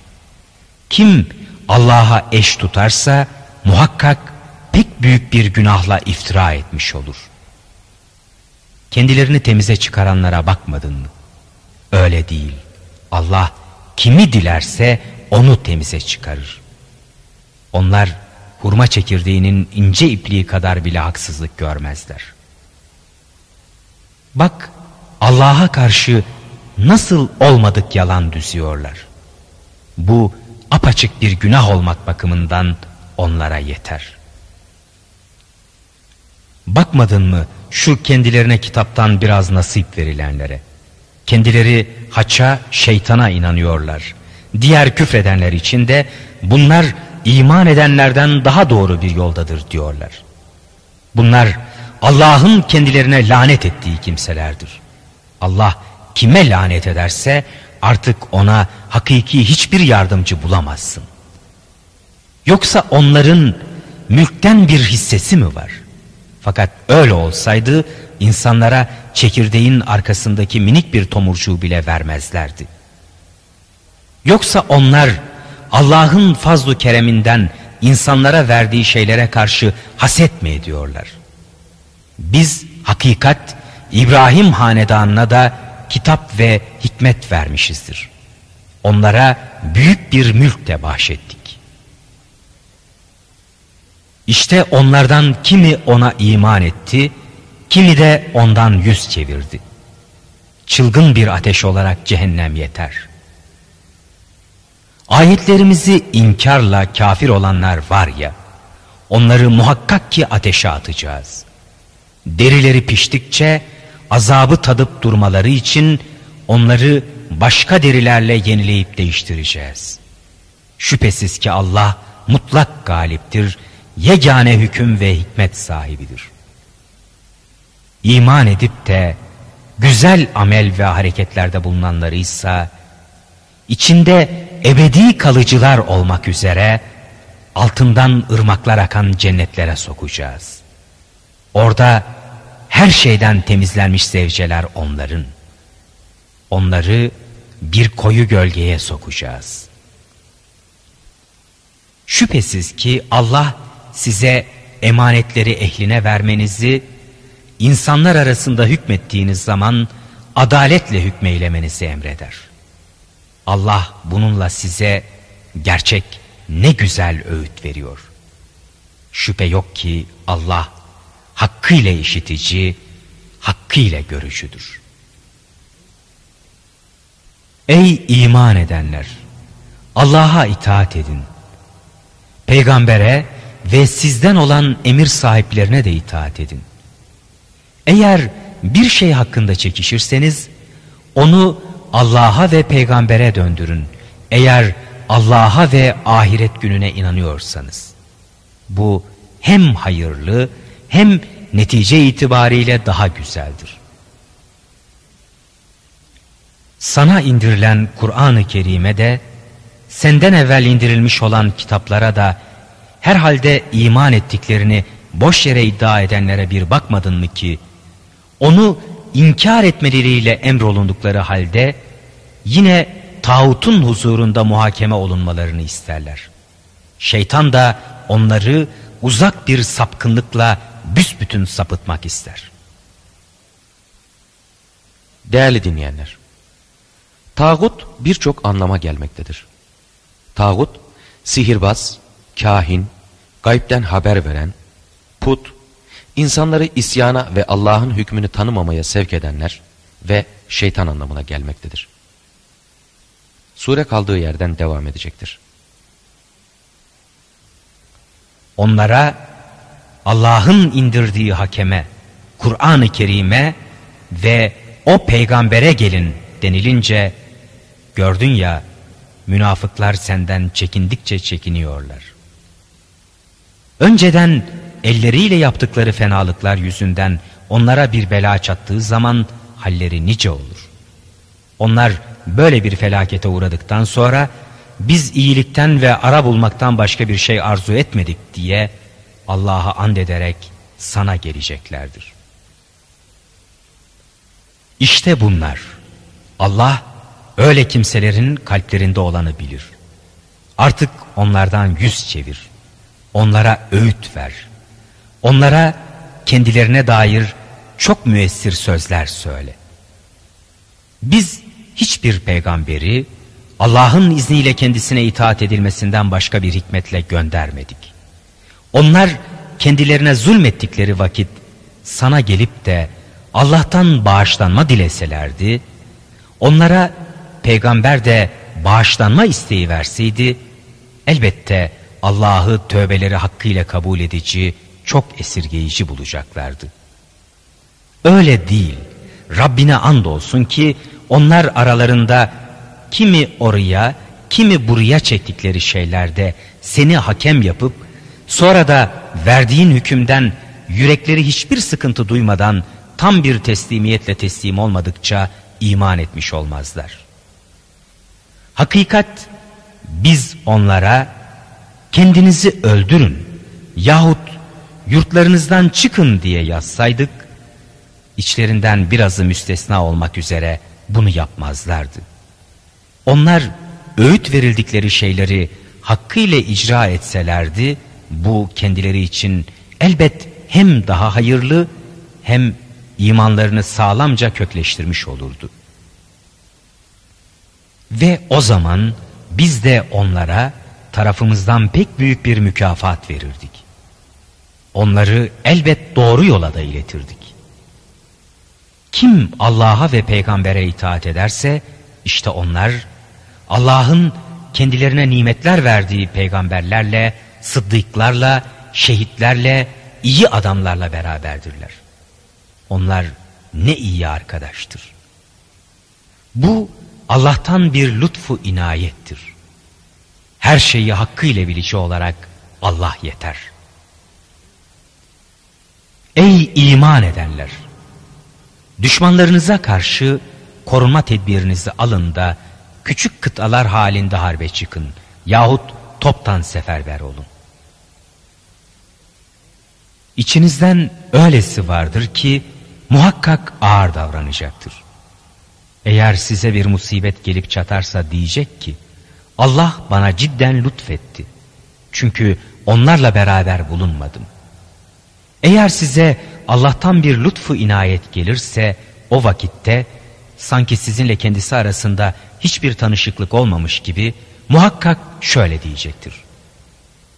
Kim Allah'a eş tutarsa muhakkak pek büyük bir günahla iftira etmiş olur. Kendilerini temize çıkaranlara bakmadın mı? Öyle değil. Allah kimi dilerse onu temize çıkarır. Onlar hurma çekirdeğinin ince ipliği kadar bile haksızlık görmezler. Bak Allah'a karşı nasıl olmadık yalan düzüyorlar. Bu apaçık bir günah olmak bakımından onlara yeter. Bakmadın mı şu kendilerine kitaptan biraz nasip verilenlere? Kendileri haça, şeytana inanıyorlar. Diğer küfredenler için de bunlar iman edenlerden daha doğru bir yoldadır diyorlar. Bunlar Allah'ın kendilerine lanet ettiği kimselerdir. Allah kime lanet ederse artık ona hakiki hiçbir yardımcı bulamazsın. Yoksa onların mülkten bir hissesi mi var? Fakat öyle olsaydı insanlara çekirdeğin arkasındaki minik bir tomurcuğu bile vermezlerdi. Yoksa onlar Allah'ın fazlu kereminden insanlara verdiği şeylere karşı haset mi ediyorlar? Biz hakikat İbrahim hanedanına da kitap ve hikmet vermişizdir. Onlara büyük bir mülk de bahşettik. İşte onlardan kimi ona iman etti, kimi de ondan yüz çevirdi. Çılgın bir ateş olarak cehennem yeter. Ayetlerimizi inkarla kafir olanlar var ya, onları muhakkak ki ateşe atacağız. Derileri piştikçe azabı tadıp durmaları için onları başka derilerle yenileyip değiştireceğiz. Şüphesiz ki Allah mutlak galiptir, yegane hüküm ve hikmet sahibidir. İman edip de güzel amel ve hareketlerde bulunanları ise içinde ebedi kalıcılar olmak üzere altından ırmaklar akan cennetlere sokacağız. Orada her şeyden temizlenmiş zevceler onların. Onları bir koyu gölgeye sokacağız. Şüphesiz ki Allah size emanetleri ehline vermenizi, insanlar arasında hükmettiğiniz zaman adaletle hükmeylemenizi emreder. Allah bununla size gerçek ne güzel öğüt veriyor. Şüphe yok ki Allah hakkıyla işitici, hakkıyla görücüdür. Ey iman edenler! Allah'a itaat edin. Peygambere ve sizden olan emir sahiplerine de itaat edin. Eğer bir şey hakkında çekişirseniz onu Allah'a ve peygambere döndürün. Eğer Allah'a ve ahiret gününe inanıyorsanız. Bu hem hayırlı hem netice itibariyle daha güzeldir. Sana indirilen Kur'an-ı Kerim'e de senden evvel indirilmiş olan kitaplara da herhalde iman ettiklerini boş yere iddia edenlere bir bakmadın mı ki onu inkar etmeleriyle emrolundukları halde yine tağutun huzurunda muhakeme olunmalarını isterler. Şeytan da onları uzak bir sapkınlıkla büsbütün sapıtmak ister. Değerli dinleyenler, tağut birçok anlama gelmektedir. Tağut, sihirbaz, kahin, gaybden haber veren, put, insanları isyana ve Allah'ın hükmünü tanımamaya sevk edenler ve şeytan anlamına gelmektedir. Sure kaldığı yerden devam edecektir. Onlara Allah'ın indirdiği hakeme, Kur'an-ı Kerim'e ve o peygambere gelin denilince gördün ya münafıklar senden çekindikçe çekiniyorlar. Önceden elleriyle yaptıkları fenalıklar yüzünden onlara bir bela çattığı zaman halleri nice olur. Onlar böyle bir felakete uğradıktan sonra biz iyilikten ve ara bulmaktan başka bir şey arzu etmedik diye Allah'a and ederek sana geleceklerdir. İşte bunlar. Allah öyle kimselerin kalplerinde olanı bilir. Artık onlardan yüz çevir. Onlara öğüt ver. Onlara kendilerine dair çok müessir sözler söyle. Biz hiçbir peygamberi Allah'ın izniyle kendisine itaat edilmesinden başka bir hikmetle göndermedik. Onlar kendilerine zulmettikleri vakit sana gelip de Allah'tan bağışlanma dileselerdi, onlara peygamber de bağışlanma isteği verseydi, elbette Allah'ı tövbeleri hakkıyla kabul edici, çok esirgeyici bulacaklardı. Öyle değil. Rabbine andolsun ki onlar aralarında kimi oraya, kimi buraya çektikleri şeylerde seni hakem yapıp sonra da verdiğin hükümden yürekleri hiçbir sıkıntı duymadan tam bir teslimiyetle teslim olmadıkça iman etmiş olmazlar. Hakikat biz onlara kendinizi öldürün yahut yurtlarınızdan çıkın diye yazsaydık içlerinden birazı müstesna olmak üzere bunu yapmazlardı. Onlar öğüt verildikleri şeyleri hakkıyla icra etselerdi bu kendileri için elbet hem daha hayırlı hem imanlarını sağlamca kökleştirmiş olurdu. Ve o zaman biz de onlara tarafımızdan pek büyük bir mükafat verirdik. Onları elbet doğru yola da iletirdik. Kim Allah'a ve peygambere itaat ederse işte onlar Allah'ın kendilerine nimetler verdiği peygamberlerle, sıddıklarla, şehitlerle, iyi adamlarla beraberdirler. Onlar ne iyi arkadaştır. Bu Allah'tan bir lütfu inayettir. Her şeyi hakkıyla bilici olarak Allah yeter. Ey iman edenler! Düşmanlarınıza karşı korunma tedbirinizi alın da küçük kıtalar halinde harbe çıkın yahut toptan seferber olun. İçinizden öylesi vardır ki muhakkak ağır davranacaktır. Eğer size bir musibet gelip çatarsa diyecek ki Allah bana cidden lütfetti. Çünkü onlarla beraber bulunmadım. Eğer size Allah'tan bir lütfu inayet gelirse o vakitte sanki sizinle kendisi arasında hiçbir tanışıklık olmamış gibi muhakkak şöyle diyecektir.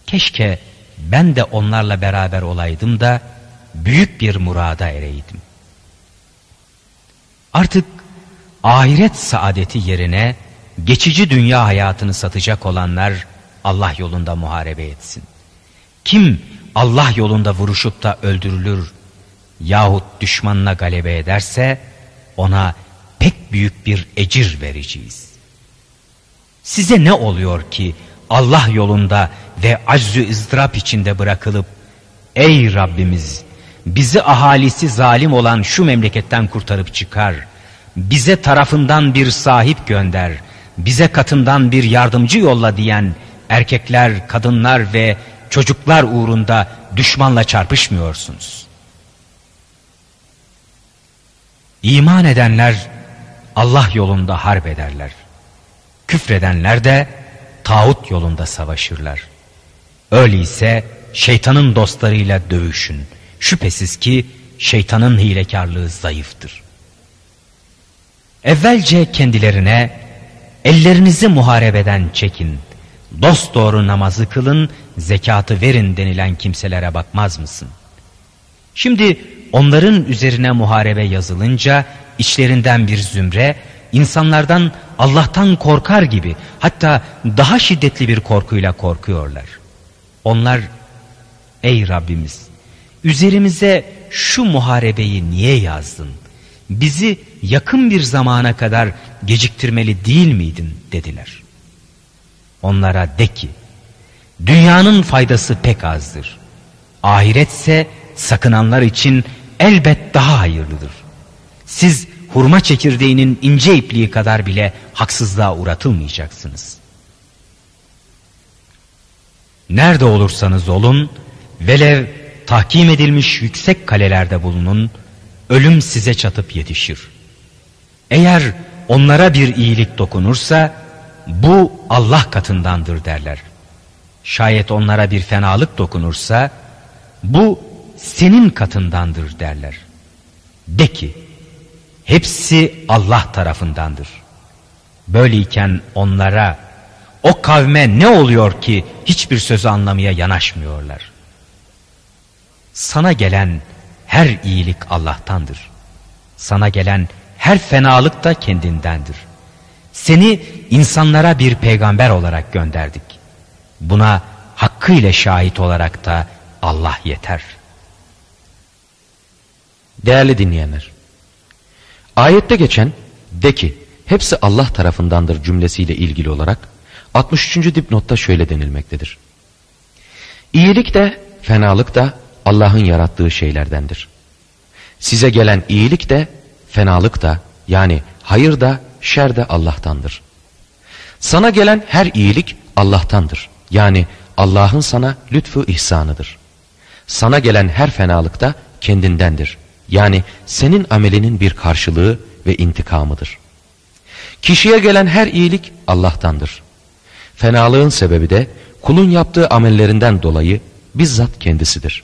Keşke ben de onlarla beraber olaydım da büyük bir murada ereydim. Artık ahiret saadeti yerine geçici dünya hayatını satacak olanlar Allah yolunda muharebe etsin. Kim Allah yolunda vuruşup da öldürülür yahut düşmanına galebe ederse ona pek büyük bir ecir vereceğiz. Size ne oluyor ki Allah yolunda ve aczü ızdırap içinde bırakılıp ey Rabbimiz bizi ahalisi zalim olan şu memleketten kurtarıp çıkar. Bize tarafından bir sahip gönder. Bize katından bir yardımcı yolla diyen erkekler, kadınlar ve çocuklar uğrunda düşmanla çarpışmıyorsunuz. İman edenler Allah yolunda harp ederler. Küfredenler de tağut yolunda savaşırlar. Öyleyse şeytanın dostlarıyla dövüşün. Şüphesiz ki şeytanın hilekarlığı zayıftır. Evvelce kendilerine ellerinizi muharebeden çekin, dost doğru namazı kılın, zekatı verin denilen kimselere bakmaz mısın? Şimdi onların üzerine muharebe yazılınca içlerinden bir zümre insanlardan Allah'tan korkar gibi hatta daha şiddetli bir korkuyla korkuyorlar. Onlar ey Rabbimiz üzerimize şu muharebeyi niye yazdın? Bizi yakın bir zamana kadar geciktirmeli değil miydin dediler. Onlara de ki dünyanın faydası pek azdır. Ahiretse sakınanlar için elbet daha hayırlıdır. Siz hurma çekirdeğinin ince ipliği kadar bile haksızlığa uğratılmayacaksınız. Nerede olursanız olun, velev tahkim edilmiş yüksek kalelerde bulunun, ölüm size çatıp yetişir. Eğer onlara bir iyilik dokunursa, bu Allah katındandır derler. Şayet onlara bir fenalık dokunursa, bu senin katındandır derler. De ki, hepsi Allah tarafındandır. Böyleyken onlara, o kavme ne oluyor ki hiçbir sözü anlamaya yanaşmıyorlar. Sana gelen her iyilik Allah'tandır. Sana gelen her fenalık da kendindendir. Seni insanlara bir peygamber olarak gönderdik. Buna hakkıyla şahit olarak da Allah yeter. Değerli dinleyenler, ayette geçen de ki hepsi Allah tarafındandır cümlesiyle ilgili olarak 63. dipnotta şöyle denilmektedir. İyilik de fenalık da Allah'ın yarattığı şeylerdendir. Size gelen iyilik de fenalık da yani hayır da şer de Allah'tandır. Sana gelen her iyilik Allah'tandır. Yani Allah'ın sana lütfu ihsanıdır. Sana gelen her fenalık da kendindendir. Yani senin amelinin bir karşılığı ve intikamıdır. Kişiye gelen her iyilik Allah'tandır. Fenalığın sebebi de kulun yaptığı amellerinden dolayı bizzat kendisidir.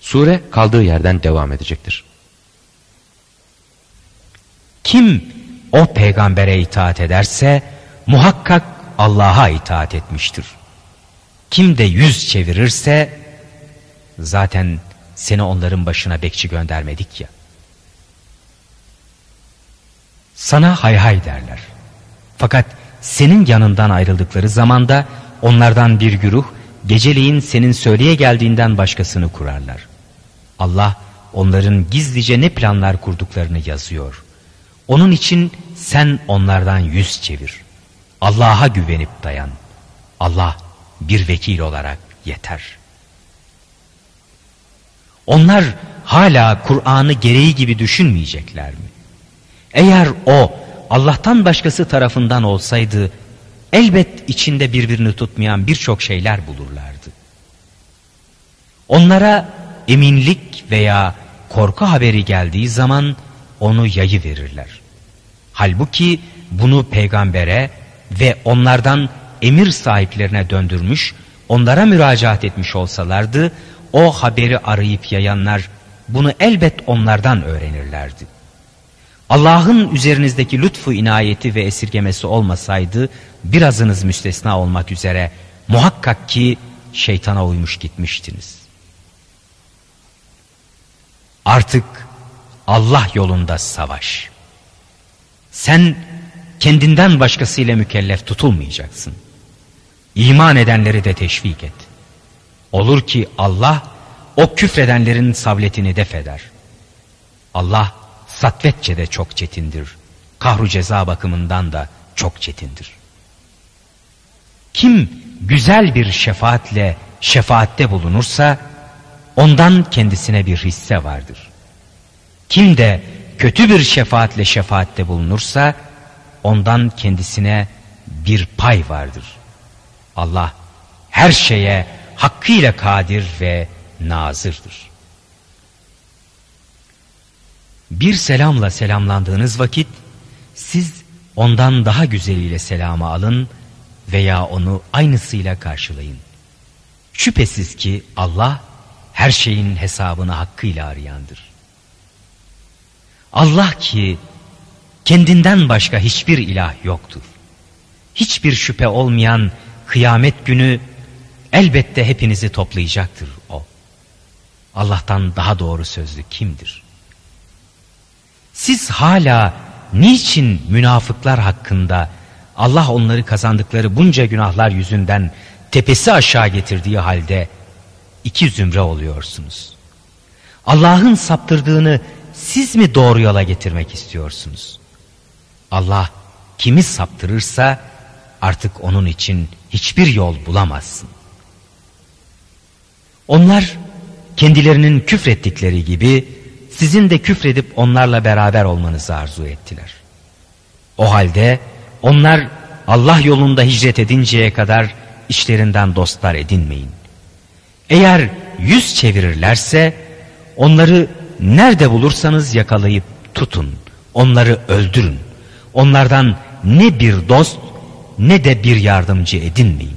Sure kaldığı yerden devam edecektir. Kim o peygambere itaat ederse muhakkak Allah'a itaat etmiştir. Kim de yüz çevirirse zaten seni onların başına bekçi göndermedik ya. Sana hay hay derler. Fakat senin yanından ayrıldıkları zamanda onlardan bir güruh geceleyin senin söyleye geldiğinden başkasını kurarlar. Allah onların gizlice ne planlar kurduklarını yazıyor. Onun için sen onlardan yüz çevir. Allah'a güvenip dayan. Allah bir vekil olarak yeter. Onlar hala Kur'an'ı gereği gibi düşünmeyecekler mi? Eğer o Allah'tan başkası tarafından olsaydı elbet içinde birbirini tutmayan birçok şeyler bulurlardı. Onlara eminlik veya korku haberi geldiği zaman onu yayı verirler. Halbuki bunu peygambere ve onlardan emir sahiplerine döndürmüş, onlara müracaat etmiş olsalardı, o haberi arayıp yayanlar bunu elbet onlardan öğrenirlerdi. Allah'ın üzerinizdeki lütfu inayeti ve esirgemesi olmasaydı birazınız müstesna olmak üzere muhakkak ki şeytana uymuş gitmiştiniz. Artık Allah yolunda savaş. Sen kendinden başkasıyla mükellef tutulmayacaksın. İman edenleri de teşvik et. Olur ki Allah o küfredenlerin savletini def eder. Allah satvetçe de çok çetindir. Kahru ceza bakımından da çok çetindir. Kim güzel bir şefaatle şefaatte bulunursa ondan kendisine bir hisse vardır. Kim de kötü bir şefaatle şefaatte bulunursa ondan kendisine bir pay vardır. Allah her şeye hakkıyla kadir ve nazırdır. Bir selamla selamlandığınız vakit siz ondan daha güzeliyle selamı alın veya onu aynısıyla karşılayın. Şüphesiz ki Allah her şeyin hesabını hakkıyla arayandır. Allah ki kendinden başka hiçbir ilah yoktur. Hiçbir şüphe olmayan kıyamet günü elbette hepinizi toplayacaktır o. Allah'tan daha doğru sözlü kimdir? Siz hala niçin münafıklar hakkında Allah onları kazandıkları bunca günahlar yüzünden tepesi aşağı getirdiği halde iki zümre oluyorsunuz? Allah'ın saptırdığını siz mi doğru yola getirmek istiyorsunuz? Allah kimi saptırırsa artık onun için hiçbir yol bulamazsın. Onlar kendilerinin küfrettikleri gibi sizin de küfredip onlarla beraber olmanızı arzu ettiler. O halde onlar Allah yolunda hicret edinceye kadar işlerinden dostlar edinmeyin. Eğer yüz çevirirlerse onları nerede bulursanız yakalayıp tutun, onları öldürün. Onlardan ne bir dost ne de bir yardımcı edinmeyin.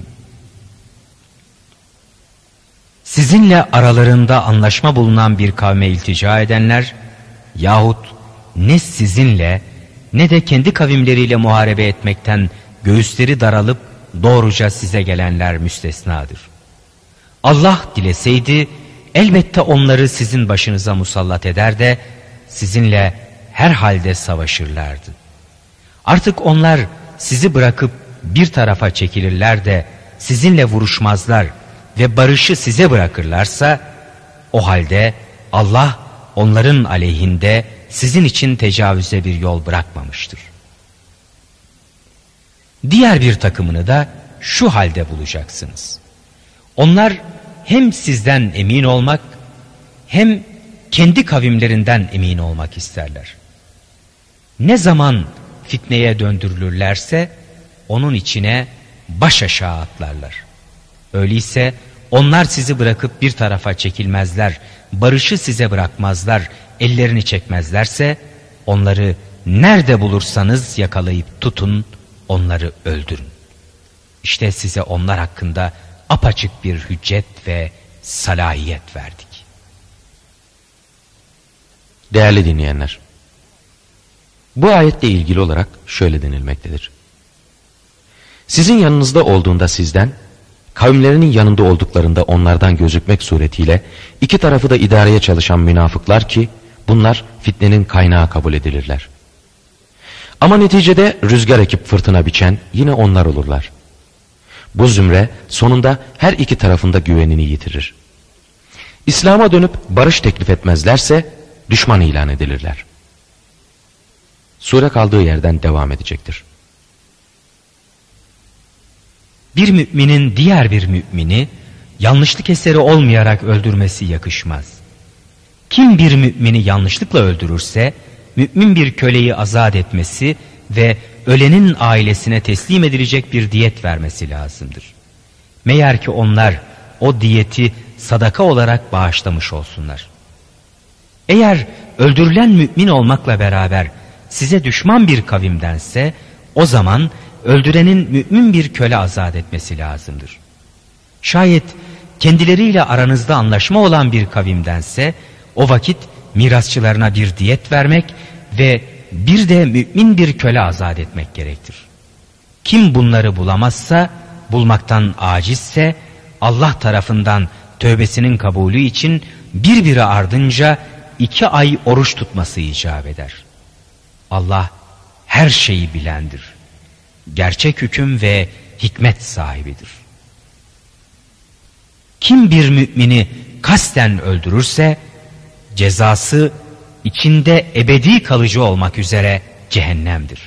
Sizinle aralarında anlaşma bulunan bir kavme iltica edenler yahut ne sizinle ne de kendi kavimleriyle muharebe etmekten göğüsleri daralıp doğruca size gelenler müstesnadır. Allah dileseydi elbette onları sizin başınıza musallat eder de sizinle her halde savaşırlardı. Artık onlar sizi bırakıp bir tarafa çekilirler de sizinle vuruşmazlar ve barışı size bırakırlarsa o halde Allah onların aleyhinde sizin için tecavüze bir yol bırakmamıştır. Diğer bir takımını da şu halde bulacaksınız. Onlar hem sizden emin olmak hem kendi kavimlerinden emin olmak isterler. Ne zaman fitneye döndürülürlerse onun içine baş aşağı atlarlar. Öyleyse onlar sizi bırakıp bir tarafa çekilmezler, barışı size bırakmazlar, ellerini çekmezlerse onları nerede bulursanız yakalayıp tutun, onları öldürün. İşte size onlar hakkında apaçık bir hüccet ve salahiyet verdik. Değerli dinleyenler, Bu ayetle ilgili olarak şöyle denilmektedir. Sizin yanınızda olduğunda sizden, kavimlerinin yanında olduklarında onlardan gözükmek suretiyle iki tarafı da idareye çalışan münafıklar ki bunlar fitnenin kaynağı kabul edilirler. Ama neticede rüzgar ekip fırtına biçen yine onlar olurlar. Bu zümre sonunda her iki tarafında güvenini yitirir. İslam'a dönüp barış teklif etmezlerse düşman ilan edilirler. Sure kaldığı yerden devam edecektir. Bir müminin diğer bir mümini yanlışlık eseri olmayarak öldürmesi yakışmaz. Kim bir mümini yanlışlıkla öldürürse mümin bir köleyi azat etmesi ve ölenin ailesine teslim edilecek bir diyet vermesi lazımdır. Meğer ki onlar o diyeti sadaka olarak bağışlamış olsunlar. Eğer öldürülen mümin olmakla beraber size düşman bir kavimdense o zaman öldürenin mümin bir köle azat etmesi lazımdır. Şayet kendileriyle aranızda anlaşma olan bir kavimdense o vakit mirasçılarına bir diyet vermek ve bir de mümin bir köle azat etmek gerektir. Kim bunları bulamazsa, bulmaktan acizse Allah tarafından tövbesinin kabulü için birbiri ardınca iki ay oruç tutması icap eder. Allah her şeyi bilendir. Gerçek hüküm ve hikmet sahibidir. Kim bir mümini kasten öldürürse cezası içinde ebedi kalıcı olmak üzere cehennemdir.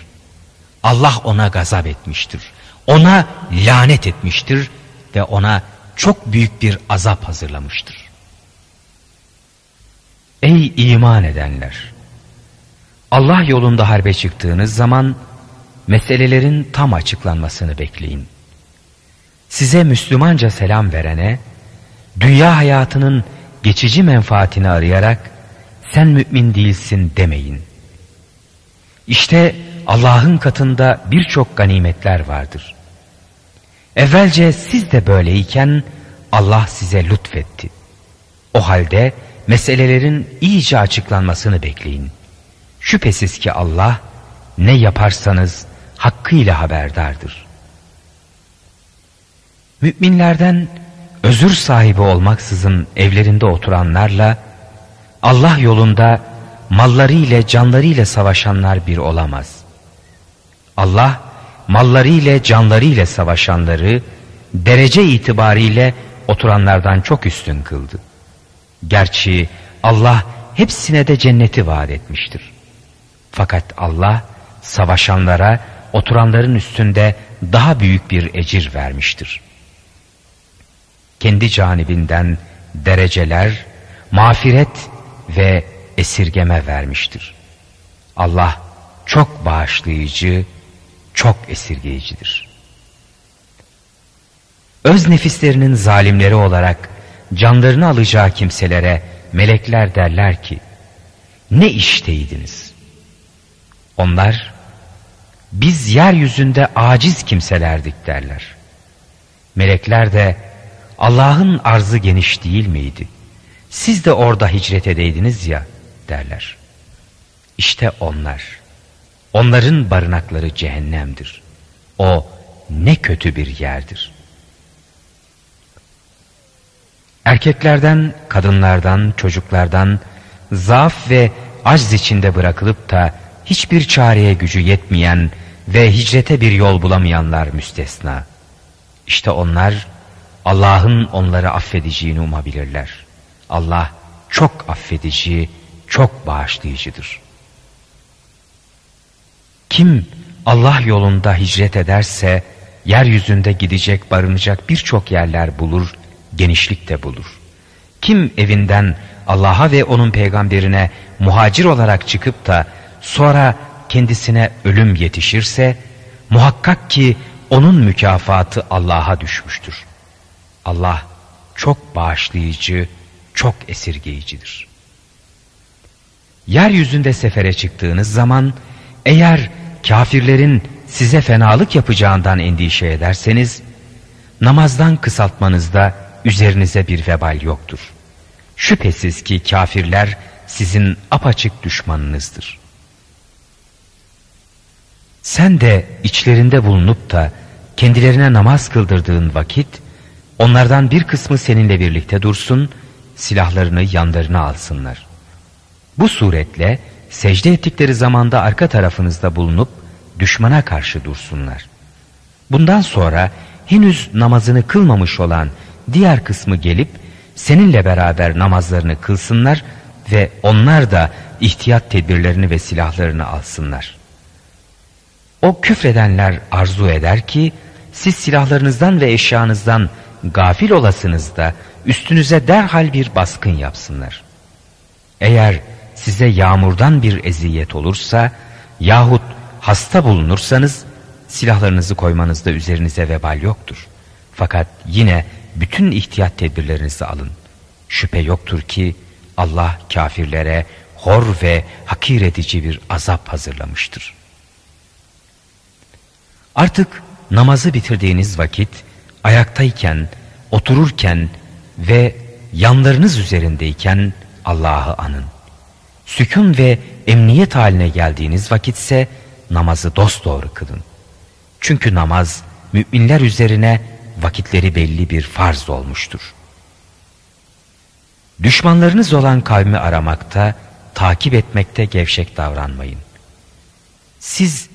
Allah ona gazap etmiştir. Ona lanet etmiştir ve ona çok büyük bir azap hazırlamıştır. Ey iman edenler! Allah yolunda harbe çıktığınız zaman meselelerin tam açıklanmasını bekleyin. Size Müslümanca selam verene, dünya hayatının geçici menfaatini arayarak sen mümin değilsin demeyin. İşte Allah'ın katında birçok ganimetler vardır. Evvelce siz de böyleyken Allah size lütfetti. O halde meselelerin iyice açıklanmasını bekleyin. Şüphesiz ki Allah ne yaparsanız hakkıyla haberdardır. Müminlerden özür sahibi olmaksızın evlerinde oturanlarla Allah yolunda malları ile canları ile savaşanlar bir olamaz. Allah malları ile canları ile savaşanları derece itibariyle oturanlardan çok üstün kıldı. Gerçi Allah hepsine de cenneti vaat etmiştir. Fakat Allah savaşanlara oturanların üstünde daha büyük bir ecir vermiştir. Kendi canibinden dereceler, mağfiret ve esirgeme vermiştir. Allah çok bağışlayıcı, çok esirgeyicidir. Öz nefislerinin zalimleri olarak canlarını alacağı kimselere melekler derler ki, ne işteydiniz? Onlar, biz yeryüzünde aciz kimselerdik derler. Melekler de, Allah'ın arzı geniş değil miydi? Siz de orada hicret edeydiniz ya derler. İşte onlar. Onların barınakları cehennemdir. O ne kötü bir yerdir. Erkeklerden, kadınlardan, çocuklardan zaaf ve acz içinde bırakılıp da hiçbir çareye gücü yetmeyen ve hicrete bir yol bulamayanlar müstesna. İşte onlar Allah'ın onları affedeceğini umabilirler. Allah çok affedici, çok bağışlayıcıdır. Kim Allah yolunda hicret ederse yeryüzünde gidecek barınacak birçok yerler bulur, genişlik de bulur. Kim evinden Allah'a ve onun peygamberine muhacir olarak çıkıp da sonra kendisine ölüm yetişirse muhakkak ki onun mükafatı Allah'a düşmüştür. Allah çok bağışlayıcı, çok esirgeyicidir. Yeryüzünde sefere çıktığınız zaman eğer kafirlerin size fenalık yapacağından endişe ederseniz namazdan kısaltmanızda üzerinize bir vebal yoktur. Şüphesiz ki kafirler sizin apaçık düşmanınızdır. Sen de içlerinde bulunup da kendilerine namaz kıldırdığın vakit onlardan bir kısmı seninle birlikte dursun, silahlarını yanlarına alsınlar. Bu suretle secde ettikleri zamanda arka tarafınızda bulunup düşmana karşı dursunlar. Bundan sonra henüz namazını kılmamış olan diğer kısmı gelip seninle beraber namazlarını kılsınlar ve onlar da ihtiyat tedbirlerini ve silahlarını alsınlar. O küfredenler arzu eder ki siz silahlarınızdan ve eşyanızdan gafil olasınız da üstünüze derhal bir baskın yapsınlar. Eğer size yağmurdan bir eziyet olursa yahut hasta bulunursanız silahlarınızı koymanızda üzerinize vebal yoktur. Fakat yine bütün ihtiyat tedbirlerinizi alın. Şüphe yoktur ki Allah kafirlere hor ve hakir edici bir azap hazırlamıştır. Artık namazı bitirdiğiniz vakit ayaktayken, otururken ve yanlarınız üzerindeyken Allah'ı anın. Sükun ve emniyet haline geldiğiniz vakitse namazı dosdoğru kılın. Çünkü namaz müminler üzerine vakitleri belli bir farz olmuştur. Düşmanlarınız olan kavmi aramakta, takip etmekte gevşek davranmayın. Siz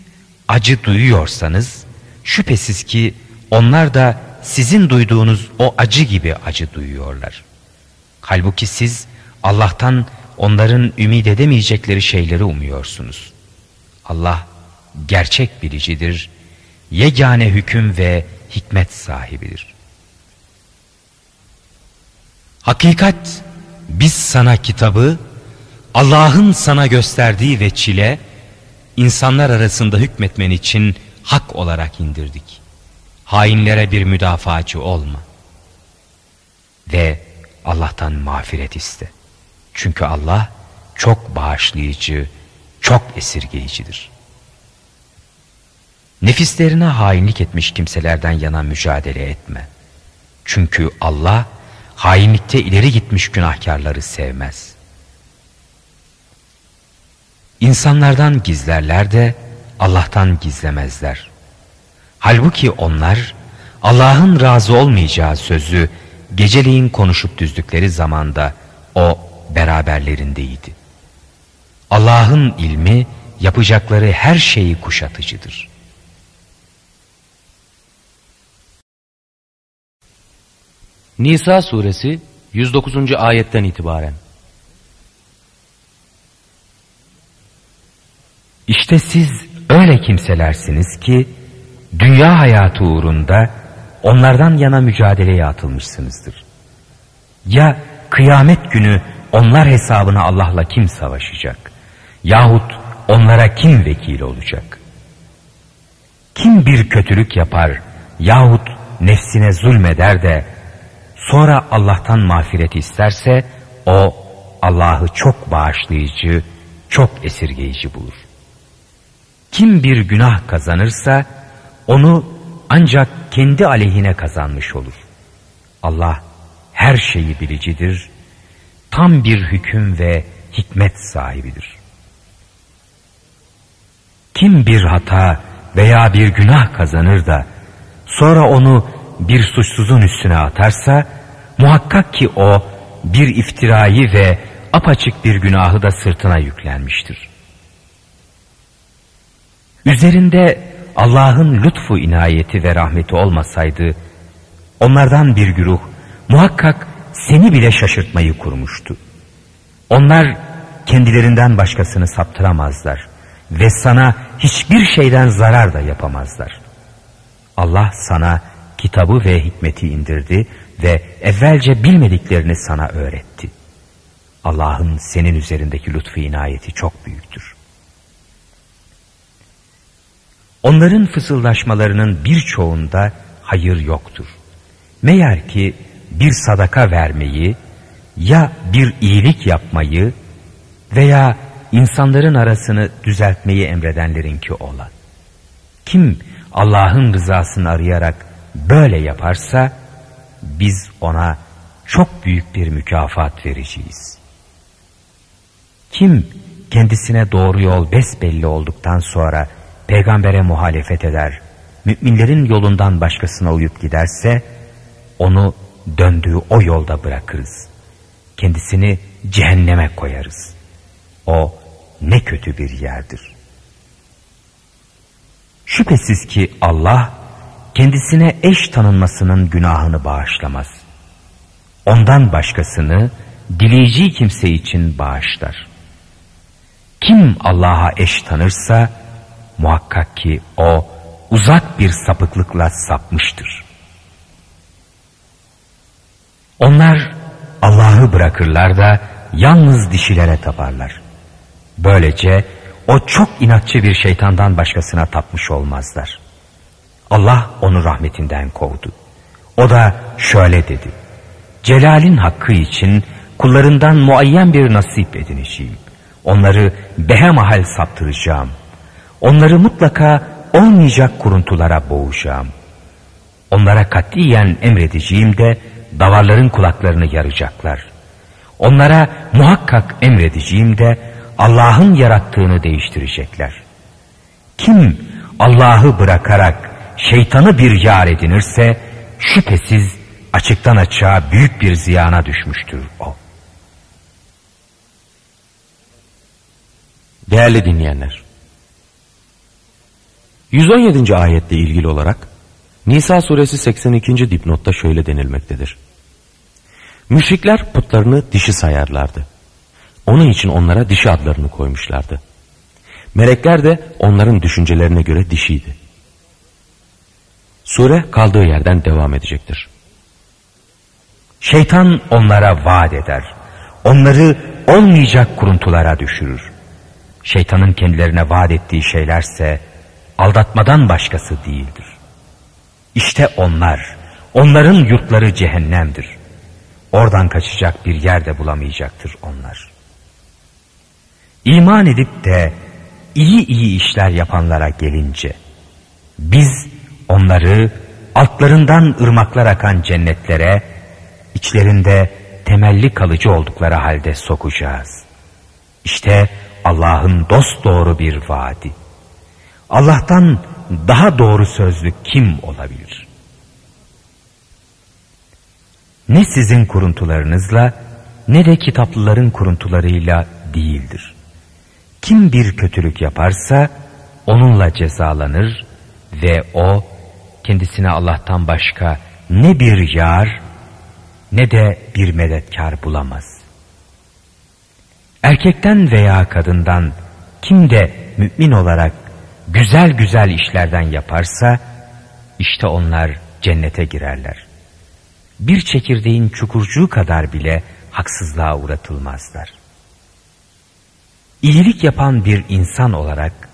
acı duyuyorsanız şüphesiz ki onlar da sizin duyduğunuz o acı gibi acı duyuyorlar. Halbuki siz Allah'tan onların ümit edemeyecekleri şeyleri umuyorsunuz. Allah gerçek bilicidir, yegane hüküm ve hikmet sahibidir. Hakikat biz sana kitabı Allah'ın sana gösterdiği ve çile insanlar arasında hükmetmen için hak olarak indirdik. Hainlere bir müdafacı olma. Ve Allah'tan mağfiret iste. Çünkü Allah çok bağışlayıcı, çok esirgeyicidir. Nefislerine hainlik etmiş kimselerden yana mücadele etme. Çünkü Allah hainlikte ileri gitmiş günahkarları sevmez. İnsanlardan gizlerler de Allah'tan gizlemezler. Halbuki onlar Allah'ın razı olmayacağı sözü geceliğin konuşup düzdükleri zamanda o beraberlerindeydi. Allah'ın ilmi yapacakları her şeyi kuşatıcıdır. Nisa suresi 109. ayetten itibaren İşte siz öyle kimselersiniz ki dünya hayatı uğrunda onlardan yana mücadeleye atılmışsınızdır. Ya kıyamet günü onlar hesabına Allah'la kim savaşacak? Yahut onlara kim vekil olacak? Kim bir kötülük yapar yahut nefsine zulmeder de sonra Allah'tan mağfiret isterse o Allah'ı çok bağışlayıcı, çok esirgeyici bulur. Kim bir günah kazanırsa onu ancak kendi aleyhine kazanmış olur. Allah her şeyi bilicidir, tam bir hüküm ve hikmet sahibidir. Kim bir hata veya bir günah kazanır da sonra onu bir suçsuzun üstüne atarsa muhakkak ki o bir iftirayı ve apaçık bir günahı da sırtına yüklenmiştir. Üzerinde Allah'ın lütfu inayeti ve rahmeti olmasaydı onlardan bir güruh muhakkak seni bile şaşırtmayı kurmuştu. Onlar kendilerinden başkasını saptıramazlar ve sana hiçbir şeyden zarar da yapamazlar. Allah sana kitabı ve hikmeti indirdi ve evvelce bilmediklerini sana öğretti. Allah'ın senin üzerindeki lütfu inayeti çok büyüktür. Onların fısıldaşmalarının birçoğunda hayır yoktur. Meğer ki bir sadaka vermeyi ya bir iyilik yapmayı veya insanların arasını düzeltmeyi emredenlerinki ola. Kim Allah'ın rızasını arayarak böyle yaparsa biz ona çok büyük bir mükafat vereceğiz. Kim kendisine doğru yol besbelli olduktan sonra peygambere muhalefet eder, müminlerin yolundan başkasına uyup giderse, onu döndüğü o yolda bırakırız. Kendisini cehenneme koyarız. O ne kötü bir yerdir. Şüphesiz ki Allah kendisine eş tanınmasının günahını bağışlamaz. Ondan başkasını dileyeceği kimse için bağışlar. Kim Allah'a eş tanırsa muhakkak ki o uzak bir sapıklıkla sapmıştır. Onlar Allah'ı bırakırlar da yalnız dişilere taparlar. Böylece o çok inatçı bir şeytandan başkasına tapmış olmazlar. Allah onu rahmetinden kovdu. O da şöyle dedi. Celal'in hakkı için kullarından muayyen bir nasip edineceğim. Onları behemahal saptıracağım. Onları mutlaka olmayacak kuruntulara boğacağım. Onlara katiyen emredeceğim de davarların kulaklarını yaracaklar. Onlara muhakkak emredeceğim de Allah'ın yarattığını değiştirecekler. Kim Allah'ı bırakarak şeytanı bir yar edinirse şüphesiz açıktan açığa büyük bir ziyana düşmüştür o. Değerli dinleyenler, 117. ayetle ilgili olarak Nisa suresi 82. dipnotta şöyle denilmektedir. Müşrikler putlarını dişi sayarlardı. Onun için onlara dişi adlarını koymuşlardı. Melekler de onların düşüncelerine göre dişiydi. Sure kaldığı yerden devam edecektir. Şeytan onlara vaat eder. Onları olmayacak kuruntulara düşürür. Şeytanın kendilerine vaat ettiği şeylerse aldatmadan başkası değildir. İşte onlar, onların yurtları cehennemdir. Oradan kaçacak bir yer de bulamayacaktır onlar. İman edip de iyi iyi işler yapanlara gelince, biz onları altlarından ırmaklar akan cennetlere, içlerinde temelli kalıcı oldukları halde sokacağız. İşte Allah'ın dost doğru bir vaadi. Allah'tan daha doğru sözlü kim olabilir? Ne sizin kuruntularınızla ne de kitaplıların kuruntularıyla değildir. Kim bir kötülük yaparsa onunla cezalanır ve o kendisine Allah'tan başka ne bir yar ne de bir medetkar bulamaz. Erkekten veya kadından kim de mümin olarak güzel güzel işlerden yaparsa işte onlar cennete girerler. Bir çekirdeğin çukurcuğu kadar bile haksızlığa uğratılmazlar. İyilik yapan bir insan olarak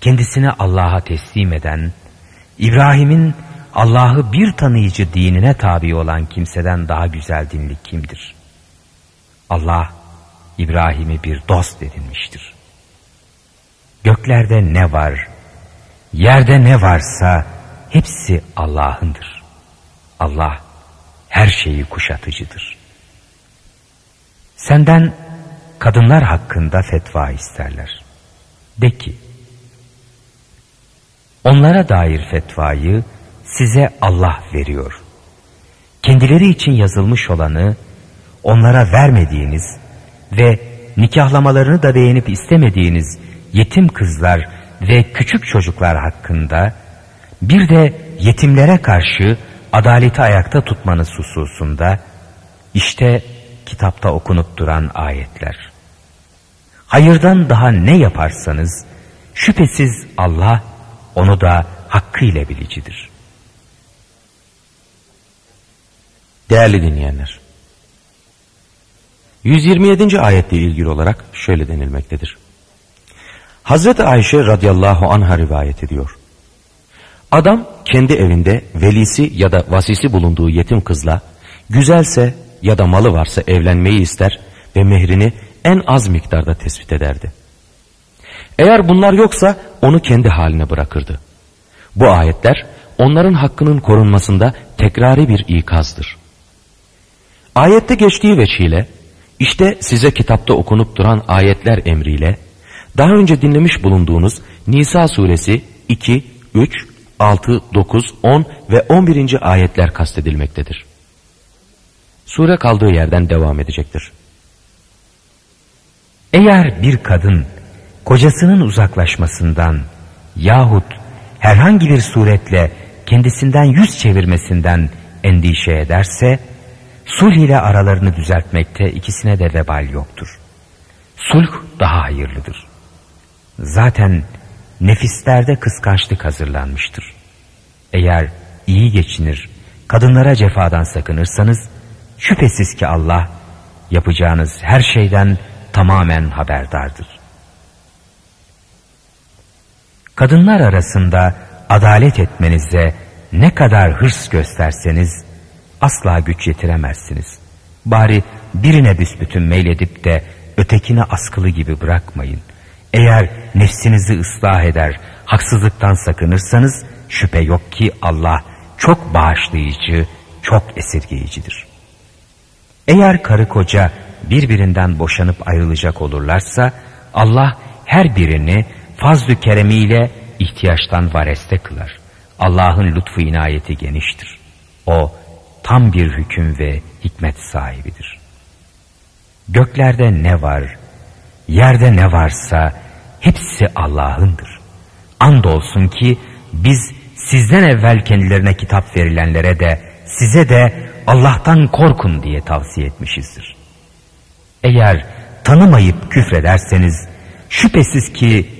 kendisini Allah'a teslim eden, İbrahim'in Allah'ı bir tanıyıcı dinine tabi olan kimseden daha güzel dinli kimdir? Allah İbrahim'i bir dost edinmiştir. Göklerde ne var, yerde ne varsa hepsi Allah'ındır. Allah her şeyi kuşatıcıdır. Senden kadınlar hakkında fetva isterler. De ki, onlara dair fetvayı size Allah veriyor. Kendileri için yazılmış olanı onlara vermediğiniz ve nikahlamalarını da beğenip istemediğiniz yetim kızlar ve küçük çocuklar hakkında bir de yetimlere karşı adaleti ayakta tutmanız hususunda işte kitapta okunup duran ayetler. Hayırdan daha ne yaparsanız şüphesiz Allah onu da hakkıyla bilicidir. Değerli dinleyenler, 127. ayetle ilgili olarak şöyle denilmektedir. Hazreti Ayşe radıyallahu anha rivayet ediyor. Adam kendi evinde velisi ya da vasisi bulunduğu yetim kızla güzelse ya da malı varsa evlenmeyi ister ve mehrini en az miktarda tespit ederdi. Eğer bunlar yoksa onu kendi haline bırakırdı. Bu ayetler onların hakkının korunmasında tekrari bir ikazdır. Ayette geçtiği veçiyle işte size kitapta okunup duran ayetler emriyle Daha önce dinlemiş bulunduğunuz Nisa suresi 2, 3, 6, 9, 10 ve 11. ayetler kastedilmektedir. Sure kaldığı yerden devam edecektir. Eğer bir kadın kocasının uzaklaşmasından yahut herhangi bir suretle kendisinden yüz çevirmesinden endişe ederse, sulh ile aralarını düzeltmekte ikisine de vebal yoktur. Sulh daha hayırlıdır. Zaten nefislerde kıskançlık hazırlanmıştır. Eğer iyi geçinir, kadınlara cefadan sakınırsanız, şüphesiz ki Allah yapacağınız her şeyden tamamen haberdardır. Kadınlar arasında adalet etmenize ne kadar hırs gösterseniz asla güç yetiremezsiniz. Bari birine büsbütün meyledip de ötekine askılı gibi bırakmayın. Eğer nefsinizi ıslah eder, haksızlıktan sakınırsanız şüphe yok ki Allah çok bağışlayıcı, çok esirgeyicidir. Eğer karı koca birbirinden boşanıp ayrılacak olurlarsa Allah her birini fazl-ı keremiyle ihtiyaçtan vareste kılar. Allah'ın lütfu inayeti geniştir. O tam bir hüküm ve hikmet sahibidir. Göklerde ne var, yerde ne varsa hepsi Allah'ındır. Andolsun ki biz sizden evvel kendilerine kitap verilenlere de size de Allah'tan korkun diye tavsiye etmişizdir. Eğer tanımayıp küfrederseniz şüphesiz ki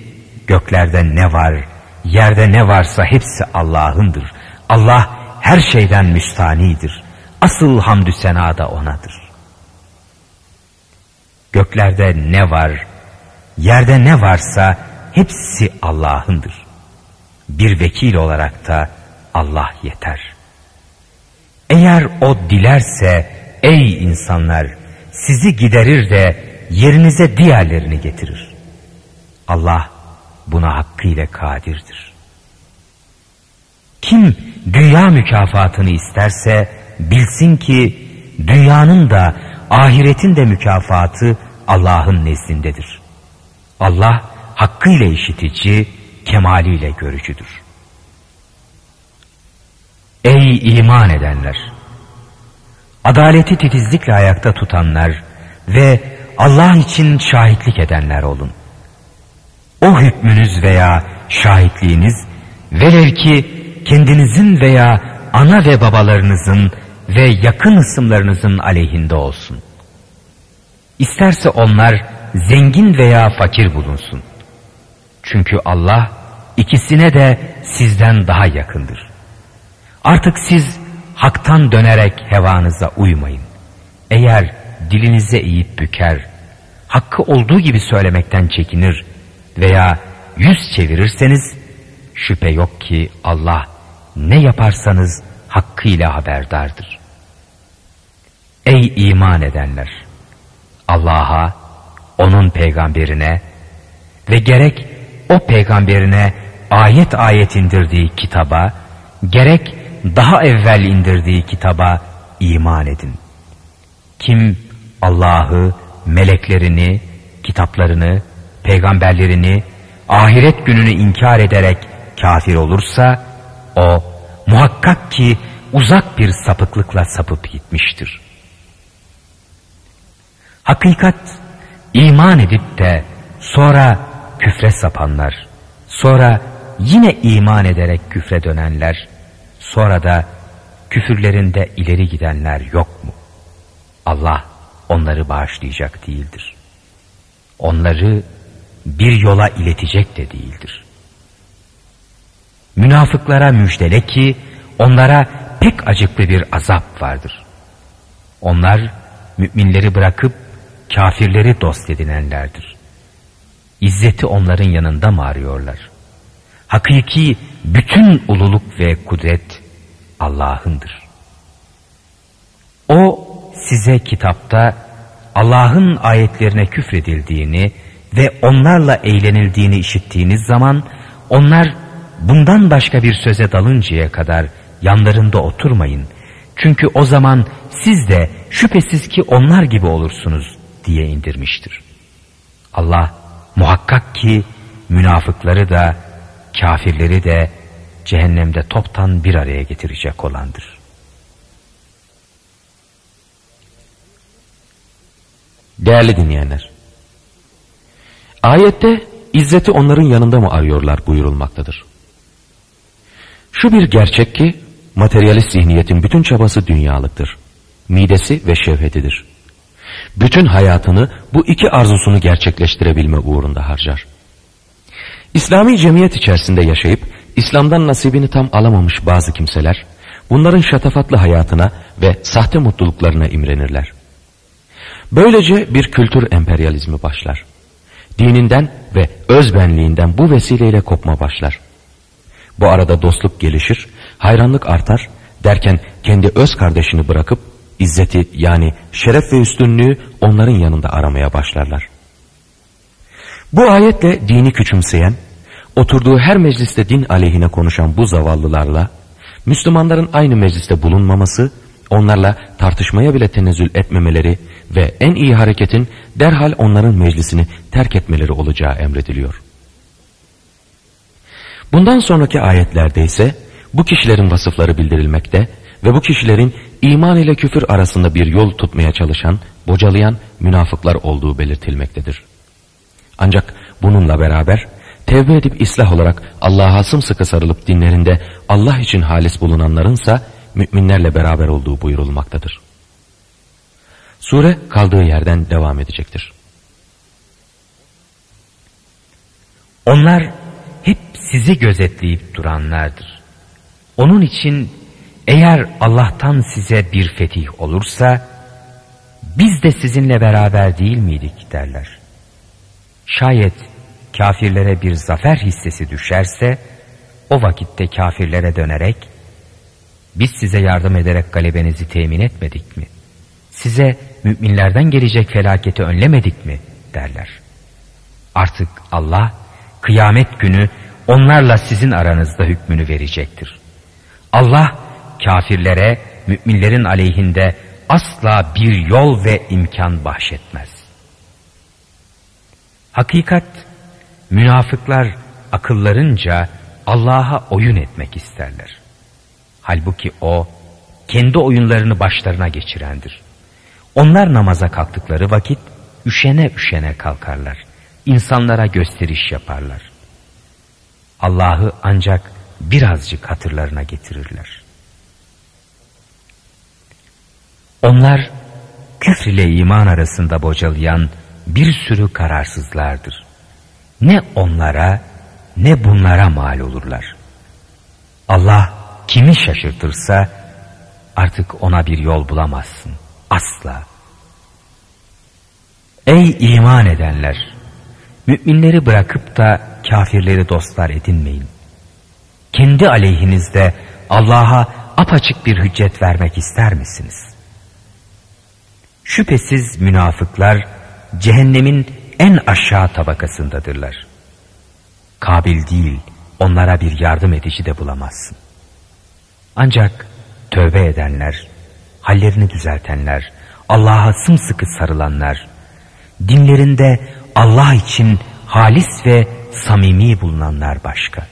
göklerde ne var, yerde ne varsa hepsi Allah'ındır. Allah her şeyden müstanidir. Asıl hamdü sena da O'nadır. Göklerde ne var, yerde ne varsa hepsi Allah'ındır. Bir vekil olarak da Allah yeter. Eğer O dilerse ey insanlar sizi giderir de yerinize diğerlerini getirir. Allah buna hakkıyla kadirdir. Kim dünya mükafatını isterse bilsin ki dünyanın da ahiretin de mükafatı Allah'ın nezdindedir. Allah hakkıyla işitici, kemaliyle görücüdür. Ey iman edenler! Adaleti titizlikle ayakta tutanlar ve Allah için şahitlik edenler olun. O hükmünüz veya şahitliğiniz velev ki kendinizin veya ana ve babalarınızın ve yakın ısımlarınızın aleyhinde olsun. İsterse onlar zengin veya fakir bulunsun. Çünkü Allah ikisine de sizden daha yakındır. Artık siz haktan dönerek hevanıza uymayın. Eğer dilinize eğip büker, hakkı olduğu gibi söylemekten çekinir veya yüz çevirirseniz şüphe yok ki Allah ne yaparsanız hakkıyla haberdardır. Ey iman edenler! Allah'a, onun peygamberine ve gerek o peygamberine ayet ayet indirdiği kitaba, gerek daha evvel indirdiği kitaba iman edin. Kim Allah'ı, meleklerini, kitaplarını, peygamberlerini, ahiret gününü inkar ederek kafir olursa, o muhakkak ki uzak bir sapıklıkla sapıp gitmiştir. Hakikat, iman edip de sonra küfre sapanlar, sonra yine iman ederek küfre dönenler, sonra da küfürlerinde ileri gidenler yok mu? Allah onları bağışlayacak değildir. Onları bir yola iletecek de değildir. Münafıklara müjdele ki onlara pek acıklı bir azap vardır. Onlar müminleri bırakıp kafirleri dost edinenlerdir. İzzeti onların yanında mı arıyorlar? Hakiki bütün ululuk ve kudret Allah'ındır. O size kitapta Allah'ın ayetlerine küfredildiğini ve onlarla eğlenildiğini işittiğiniz zaman onlar bundan başka bir söze dalıncaya kadar yanlarında oturmayın. Çünkü o zaman siz de şüphesiz ki onlar gibi olursunuz diye indirmiştir. Allah muhakkak ki münafıkları da kafirleri de cehennemde toptan bir araya getirecek olandır. Değerli dinleyenler, ayette izzeti onların yanında mı arıyorlar buyurulmaktadır. Şu bir gerçek ki materyalist zihniyetin bütün çabası dünyalıktır. Midesi ve şevhetidir. Bütün hayatını bu iki arzusunu gerçekleştirebilme uğrunda harcar. İslami cemiyet içerisinde yaşayıp İslam'dan nasibini tam alamamış bazı kimseler bunların şatafatlı hayatına ve sahte mutluluklarına imrenirler. Böylece bir kültür emperyalizmi başlar. Dininden ve özbenliğinden bu vesileyle kopma başlar. Bu arada dostluk gelişir, hayranlık artar derken kendi öz kardeşini bırakıp izzeti yani şeref ve üstünlüğü onların yanında aramaya başlarlar. Bu ayetle dini küçümseyen, oturduğu her mecliste din aleyhine konuşan bu zavallılarla, Müslümanların aynı mecliste bulunmaması, onlarla tartışmaya bile tenezzül etmemeleri ve en iyi hareketin derhal onların meclisini terk etmeleri olacağı emrediliyor. Bundan sonraki ayetlerde ise bu kişilerin vasıfları bildirilmekte ve bu kişilerin iman ile küfür arasında bir yol tutmaya çalışan, bocalayan münafıklar olduğu belirtilmektedir. Ancak bununla beraber tevbe edip islah olarak Allah'a sımsıkı sarılıp dinlerinde Allah için halis bulunanlarınsa müminlerle beraber olduğu buyurulmaktadır. Sure kaldığı yerden devam edecektir. Onlar hep sizi gözetleyip duranlardır. Onun için eğer Allah'tan size bir fetih olursa biz de sizinle beraber değil miydik derler. Şayet kafirlere bir zafer hissesi düşerse o vakitte kafirlere dönerek biz size yardım ederek galebenizi temin etmedik mi? Size müminlerden gelecek felaketi önlemedik mi? derler. Artık Allah kıyamet günü onlarla sizin aranızda hükmünü verecektir. Allah kafirlere müminlerin aleyhinde asla bir yol ve imkan bahşetmez. Hakikat, münafıklar akıllarınca Allah'a oyun etmek isterler. Halbuki O, kendi oyunlarını başlarına geçirendir. Onlar namaza kalktıkları vakit üşene üşene kalkarlar. İnsanlara gösteriş yaparlar. Allah'ı ancak birazcık hatırlarına getirirler. Onlar küfr ile iman arasında bocalayan bir sürü kararsızlardır. Ne onlara ne bunlara mal olurlar. Allah kimi şaşırtırsa artık ona bir yol bulamazsın. Asla. Ey iman edenler! Müminleri bırakıp da kafirleri dostlar edinmeyin. Kendi aleyhinizde Allah'a apaçık bir hüccet vermek ister misiniz? Şüphesiz münafıklar cehennemin en aşağı tabakasındadırlar. Kabil değil onlara bir yardım edici de bulamazsın. Ancak tövbe edenler, hallerini düzeltenler, Allah'a sımsıkı sarılanlar, dinlerinde Allah için halis ve samimi bulunanlar başka.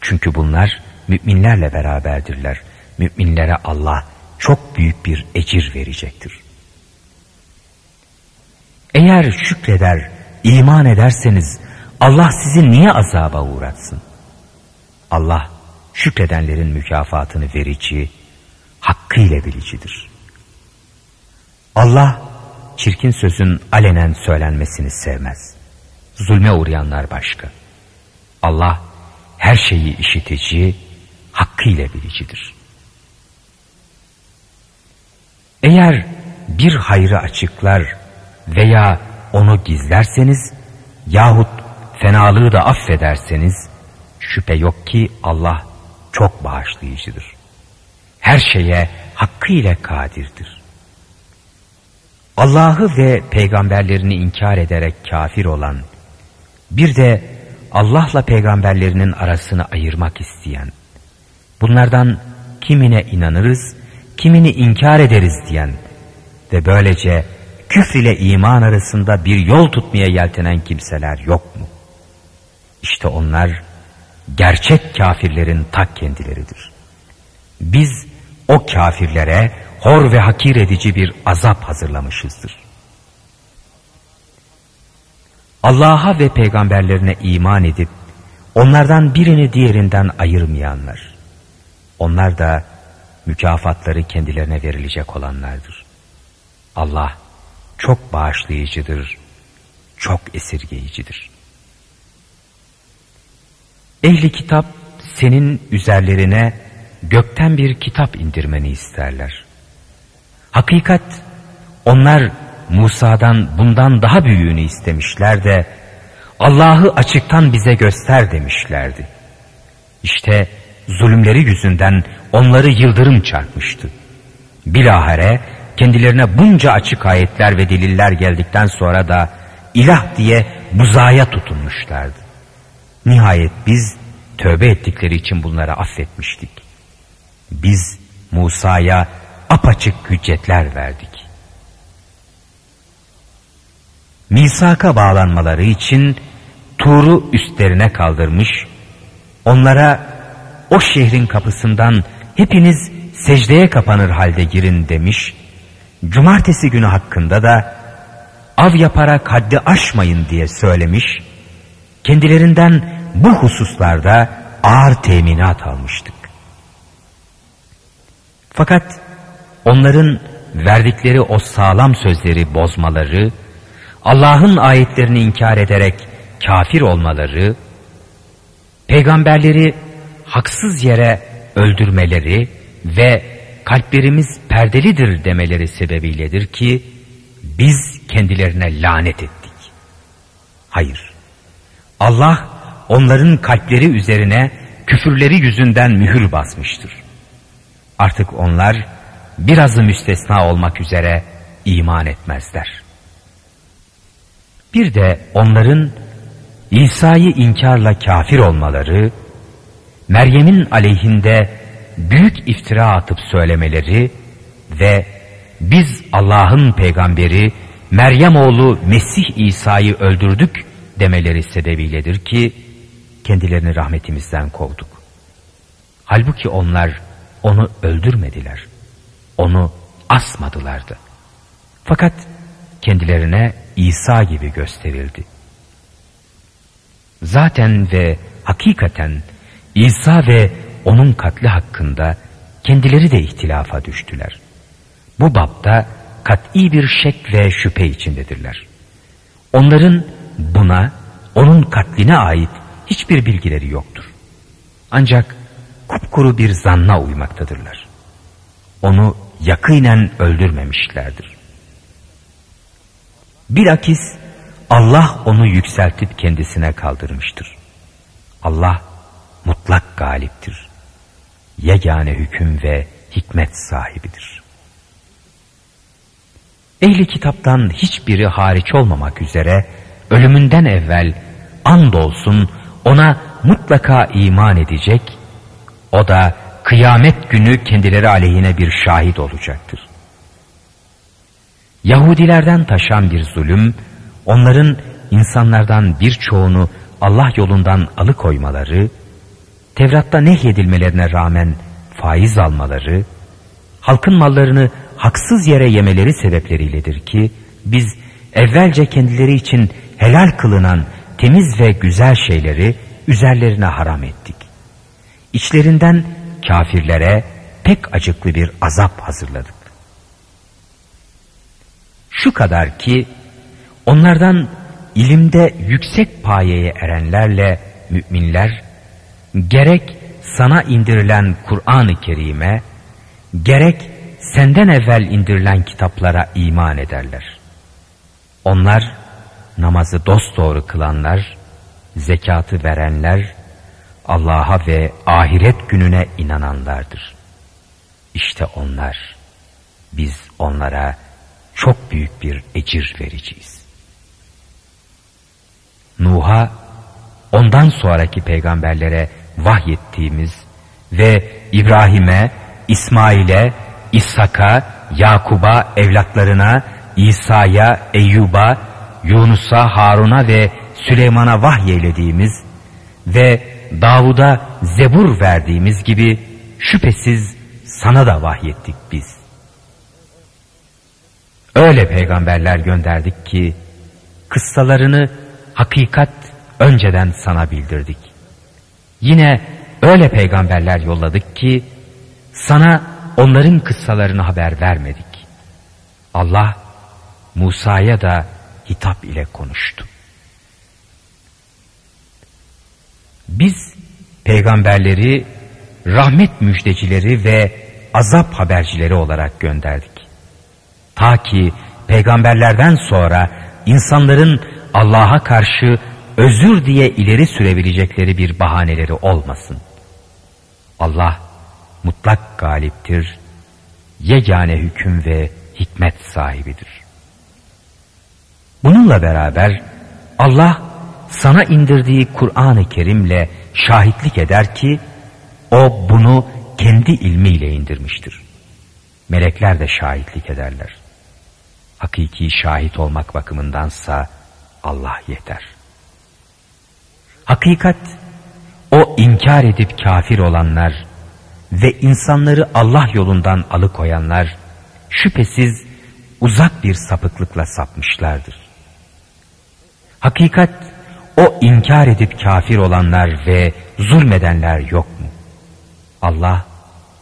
Çünkü bunlar müminlerle beraberdirler. Müminlere Allah çok büyük bir ecir verecektir. Eğer şükreder, iman ederseniz Allah sizi niye azaba uğratsın? Allah şükredenlerin mükafatını verici, hakkıyla bilicidir. Allah çirkin sözün alenen söylenmesini sevmez. Zulme uğrayanlar başka. Allah her şeyi işitici, hakkıyla bilicidir. Eğer bir hayrı açıklar veya onu gizlerseniz yahut fenalığı da affederseniz şüphe yok ki Allah çok bağışlayıcıdır. Her şeye hakkıyla kadirdir. Allah'ı ve peygamberlerini inkar ederek kafir olan, bir de Allah'la peygamberlerinin arasını ayırmak isteyen, bunlardan kimine inanırız, kimini inkar ederiz diyen ve böylece küfr ile iman arasında bir yol tutmaya yeltenen kimseler yok mu? İşte onlar gerçek kafirlerin tak kendileridir. Biz o kafirlere hor ve hakir edici bir azap hazırlamışızdır. Allah'a ve peygamberlerine iman edip onlardan birini diğerinden ayırmayanlar. Onlar da mükafatları kendilerine verilecek olanlardır. Allah çok bağışlayıcıdır, çok esirgeyicidir. Ehli kitap senin üzerlerine gökten bir kitap indirmeni isterler. Hakikat onlar Musa'dan bundan daha büyüğünü istemişler de Allah'ı açıktan bize göster demişlerdi. İşte zulümleri yüzünden onları yıldırım çarpmıştı. Bilahare kendilerine bunca açık ayetler ve deliller geldikten sonra da ilah diye buzaya tutunmuşlardı. Nihayet biz tövbe ettikleri için bunları affetmiştik. Biz Musa'ya apaçık hüccetler verdik. Misaka bağlanmaları için Tur'u üstlerine kaldırmış, onlara o şehrin kapısından hepiniz secdeye kapanır halde girin demiş, cumartesi günü hakkında da av yaparak haddi aşmayın diye söylemiş, kendilerinden bu hususlarda ağır teminat almıştık. Fakat onların verdikleri o sağlam sözleri bozmaları, Allah'ın ayetlerini inkar ederek kafir olmaları, peygamberleri haksız yere öldürmeleri ve kalplerimiz perdelidir demeleri sebebiyledir ki biz kendilerine lanet ettik. Hayır, Allah onların kalpleri üzerine küfürleri yüzünden mühür basmıştır. Artık onlar birazı müstesna olmak üzere iman etmezler. Bir de onların İsa'yı inkarla kafir olmaları, Meryem'in aleyhinde büyük iftira atıp söylemeleri ve biz Allah'ın peygamberi Meryem oğlu Mesih İsa'yı öldürdük demeleri sebebiyledir ki kendilerini rahmetimizden kovduk. Halbuki onlar onu öldürmediler. Onu asmadılardı. Fakat kendilerine İsa gibi gösterildi. Zaten ve hakikaten İsa ve onun katli hakkında kendileri de ihtilafa düştüler. Bu bapta kat'i bir şek ve şüphe içindedirler. Onların buna, onun katline ait hiçbir bilgileri yoktur. Ancak kupkuru bir zanna uymaktadırlar. Onu yakinen öldürmemişlerdir. Bilakis Allah onu yükseltip kendisine kaldırmıştır. Allah mutlak galiptir. Yegane hüküm ve hikmet sahibidir. Ehli kitaptan hiçbiri hariç olmamak üzere ölümünden evvel andolsun ona mutlaka iman edecek, o da kıyamet günü kendileri aleyhine bir şahit olacaktır. Yahudilerden taşan bir zulüm, onların insanlardan birçoğunu Allah yolundan alıkoymaları, Tevrat'ta nehyedilmelerine rağmen faiz almaları, halkın mallarını haksız yere yemeleri sebepleriyledir ki, biz evvelce kendileri için helal kılınan temiz ve güzel şeyleri üzerlerine haram ettik. İçlerinden kafirlere pek acıklı bir azap hazırladık. Şu kadar ki onlardan ilimde yüksek payeye erenlerle müminler gerek sana indirilen Kur'an-ı Kerim'e gerek senden evvel indirilen kitaplara iman ederler. Onlar namazı dosdoğru kılanlar, zekatı verenler, Allah'a ve ahiret gününe inananlardır. İşte onlar, biz onlara çok büyük bir ecir vereceğiz. Nuh'a, ondan sonraki peygamberlere vahyettiğimiz ve İbrahim'e, İsmail'e, İshak'a, Yakub'a, evlatlarına İsa'ya, Eyyub'a, Yunus'a, Harun'a ve Süleyman'a vahyeylediğimiz ve Davud'a zebur verdiğimiz gibi şüphesiz sana da vahyettik biz. Öyle peygamberler gönderdik ki kıssalarını hakikat önceden sana bildirdik. Yine öyle peygamberler yolladık ki sana onların kıssalarını haber vermedik. Allah Musa'ya da hitap ile konuştu. Biz peygamberleri rahmet müjdecileri ve azap habercileri olarak gönderdik. Ta ki peygamberlerden sonra insanların Allah'a karşı özür diye ileri sürebilecekleri bir bahaneleri olmasın. Allah mutlak galiptir, yegane hüküm ve hikmet sahibidir. Bununla beraber Allah sana indirdiği Kur'an-ı Kerim'le şahitlik eder ki o bunu kendi ilmiyle indirmiştir. Melekler de şahitlik ederler. Hakiki şahit olmak bakımındansa Allah yeter. Hakikat o inkar edip kafir olanlar ve insanları Allah yolundan alıkoyanlar şüphesiz uzak bir sapıklıkla sapmışlardır. Hakikat o inkar edip kafir olanlar ve zulmedenler yok mu? Allah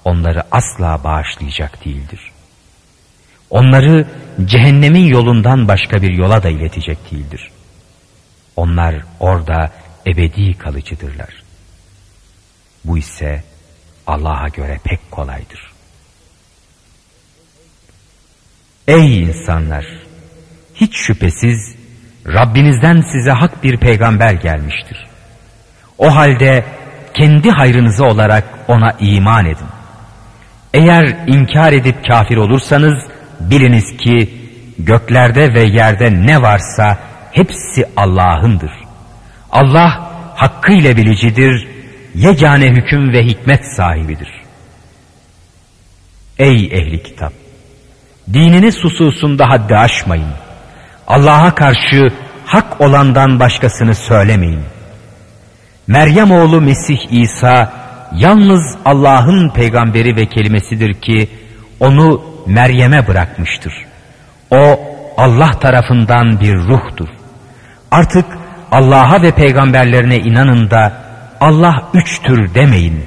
onları asla bağışlayacak değildir. Onları cehennemin yolundan başka bir yola da iletecek değildir. Onlar orada ebedi kalıcıdırlar. Bu ise Allah'a göre pek kolaydır. Ey insanlar! Hiç şüphesiz Rabbinizden size hak bir peygamber gelmiştir. O halde kendi hayrınıza olarak ona iman edin. Eğer inkar edip kafir olursanız biliniz ki göklerde ve yerde ne varsa hepsi Allah'ındır. Allah hakkıyla bilicidir, yegane hüküm ve hikmet sahibidir. Ey ehli kitap! Dininiz hususunda haddi aşmayın. Allah'a karşı hak olandan başkasını söylemeyin. Meryem oğlu Mesih İsa yalnız Allah'ın peygamberi ve kelimesidir ki onu Meryem'e bırakmıştır. O Allah tarafından bir ruhtur. Artık Allah'a ve peygamberlerine inanın da Allah üçtür demeyin.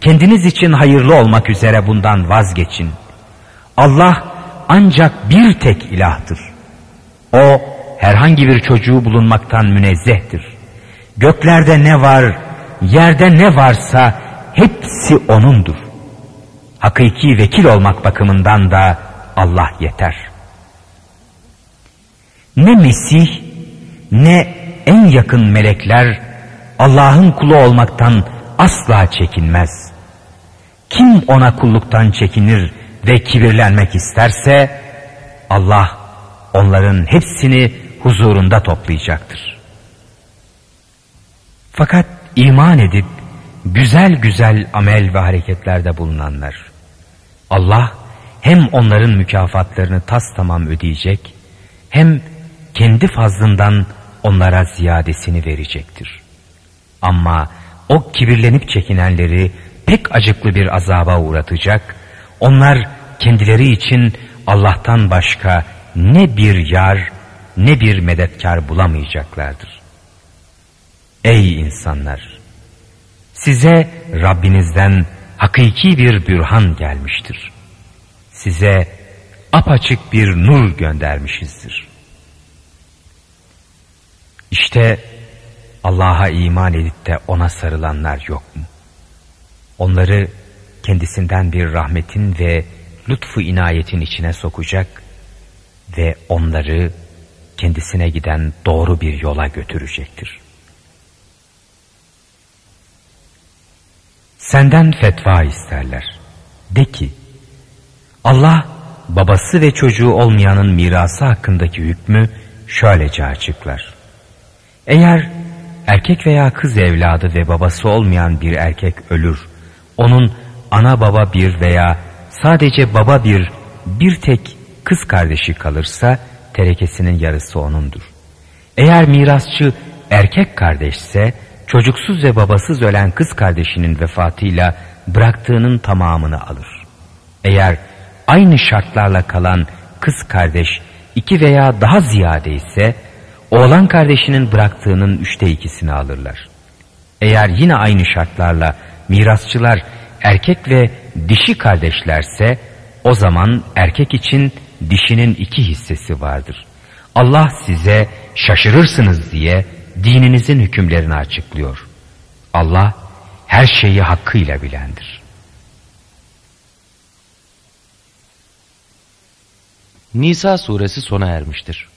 Kendiniz için hayırlı olmak üzere bundan vazgeçin. Allah ancak bir tek ilahtır. O herhangi bir çocuğu bulunmaktan münezzehtir. Göklerde ne var, yerde ne varsa hepsi O'nundur. Hakiki vekil olmak bakımından da Allah yeter. Ne Mesih ne en yakın melekler Allah'ın kulu olmaktan asla çekinmez. Kim ona kulluktan çekinir ve kibirlenmek isterse Allah onların hepsini huzurunda toplayacaktır. Fakat iman edip güzel güzel amel ve hareketlerde bulunanlar Allah hem onların mükafatlarını tas tamam ödeyecek hem kendi fazlından onlara ziyadesini verecektir. Ama o kibirlenip çekinenleri pek acıklı bir azaba uğratacak, onlar kendileri için Allah'tan başka ne bir yar ne bir medetkar bulamayacaklardır. Ey insanlar! Size Rabbinizden hakiki bir bürhan gelmiştir. Size apaçık bir nur göndermişizdir. İşte Allah'a iman edip de ona sarılanlar yok mu? Onları kendisinden bir rahmetin ve lütfu inayetin içine sokacak ve onları kendisine giden doğru bir yola götürecektir. Senden fetva isterler. De ki, Allah babası ve çocuğu olmayanın mirası hakkındaki hükmü şöylece açıklar. Eğer erkek veya kız evladı ve babası olmayan bir erkek ölür, onun ana baba bir veya sadece baba bir, bir tek kız kardeşi kalırsa terekesinin yarısı onundur. Eğer mirasçı erkek kardeşse çocuksuz ve babasız ölen kız kardeşinin vefatıyla bıraktığının tamamını alır. Eğer aynı şartlarla kalan kız kardeş iki veya daha ziyade ise oğlan kardeşinin bıraktığının üçte ikisini alırlar. Eğer yine aynı şartlarla mirasçılar erkek ve dişi kardeşlerse o zaman erkek için dişinin iki hissesi vardır. Allah size şaşırırsınız diye dininizin hükümlerini açıklıyor. Allah her şeyi hakkıyla bilendir. Nisa suresi sona ermiştir.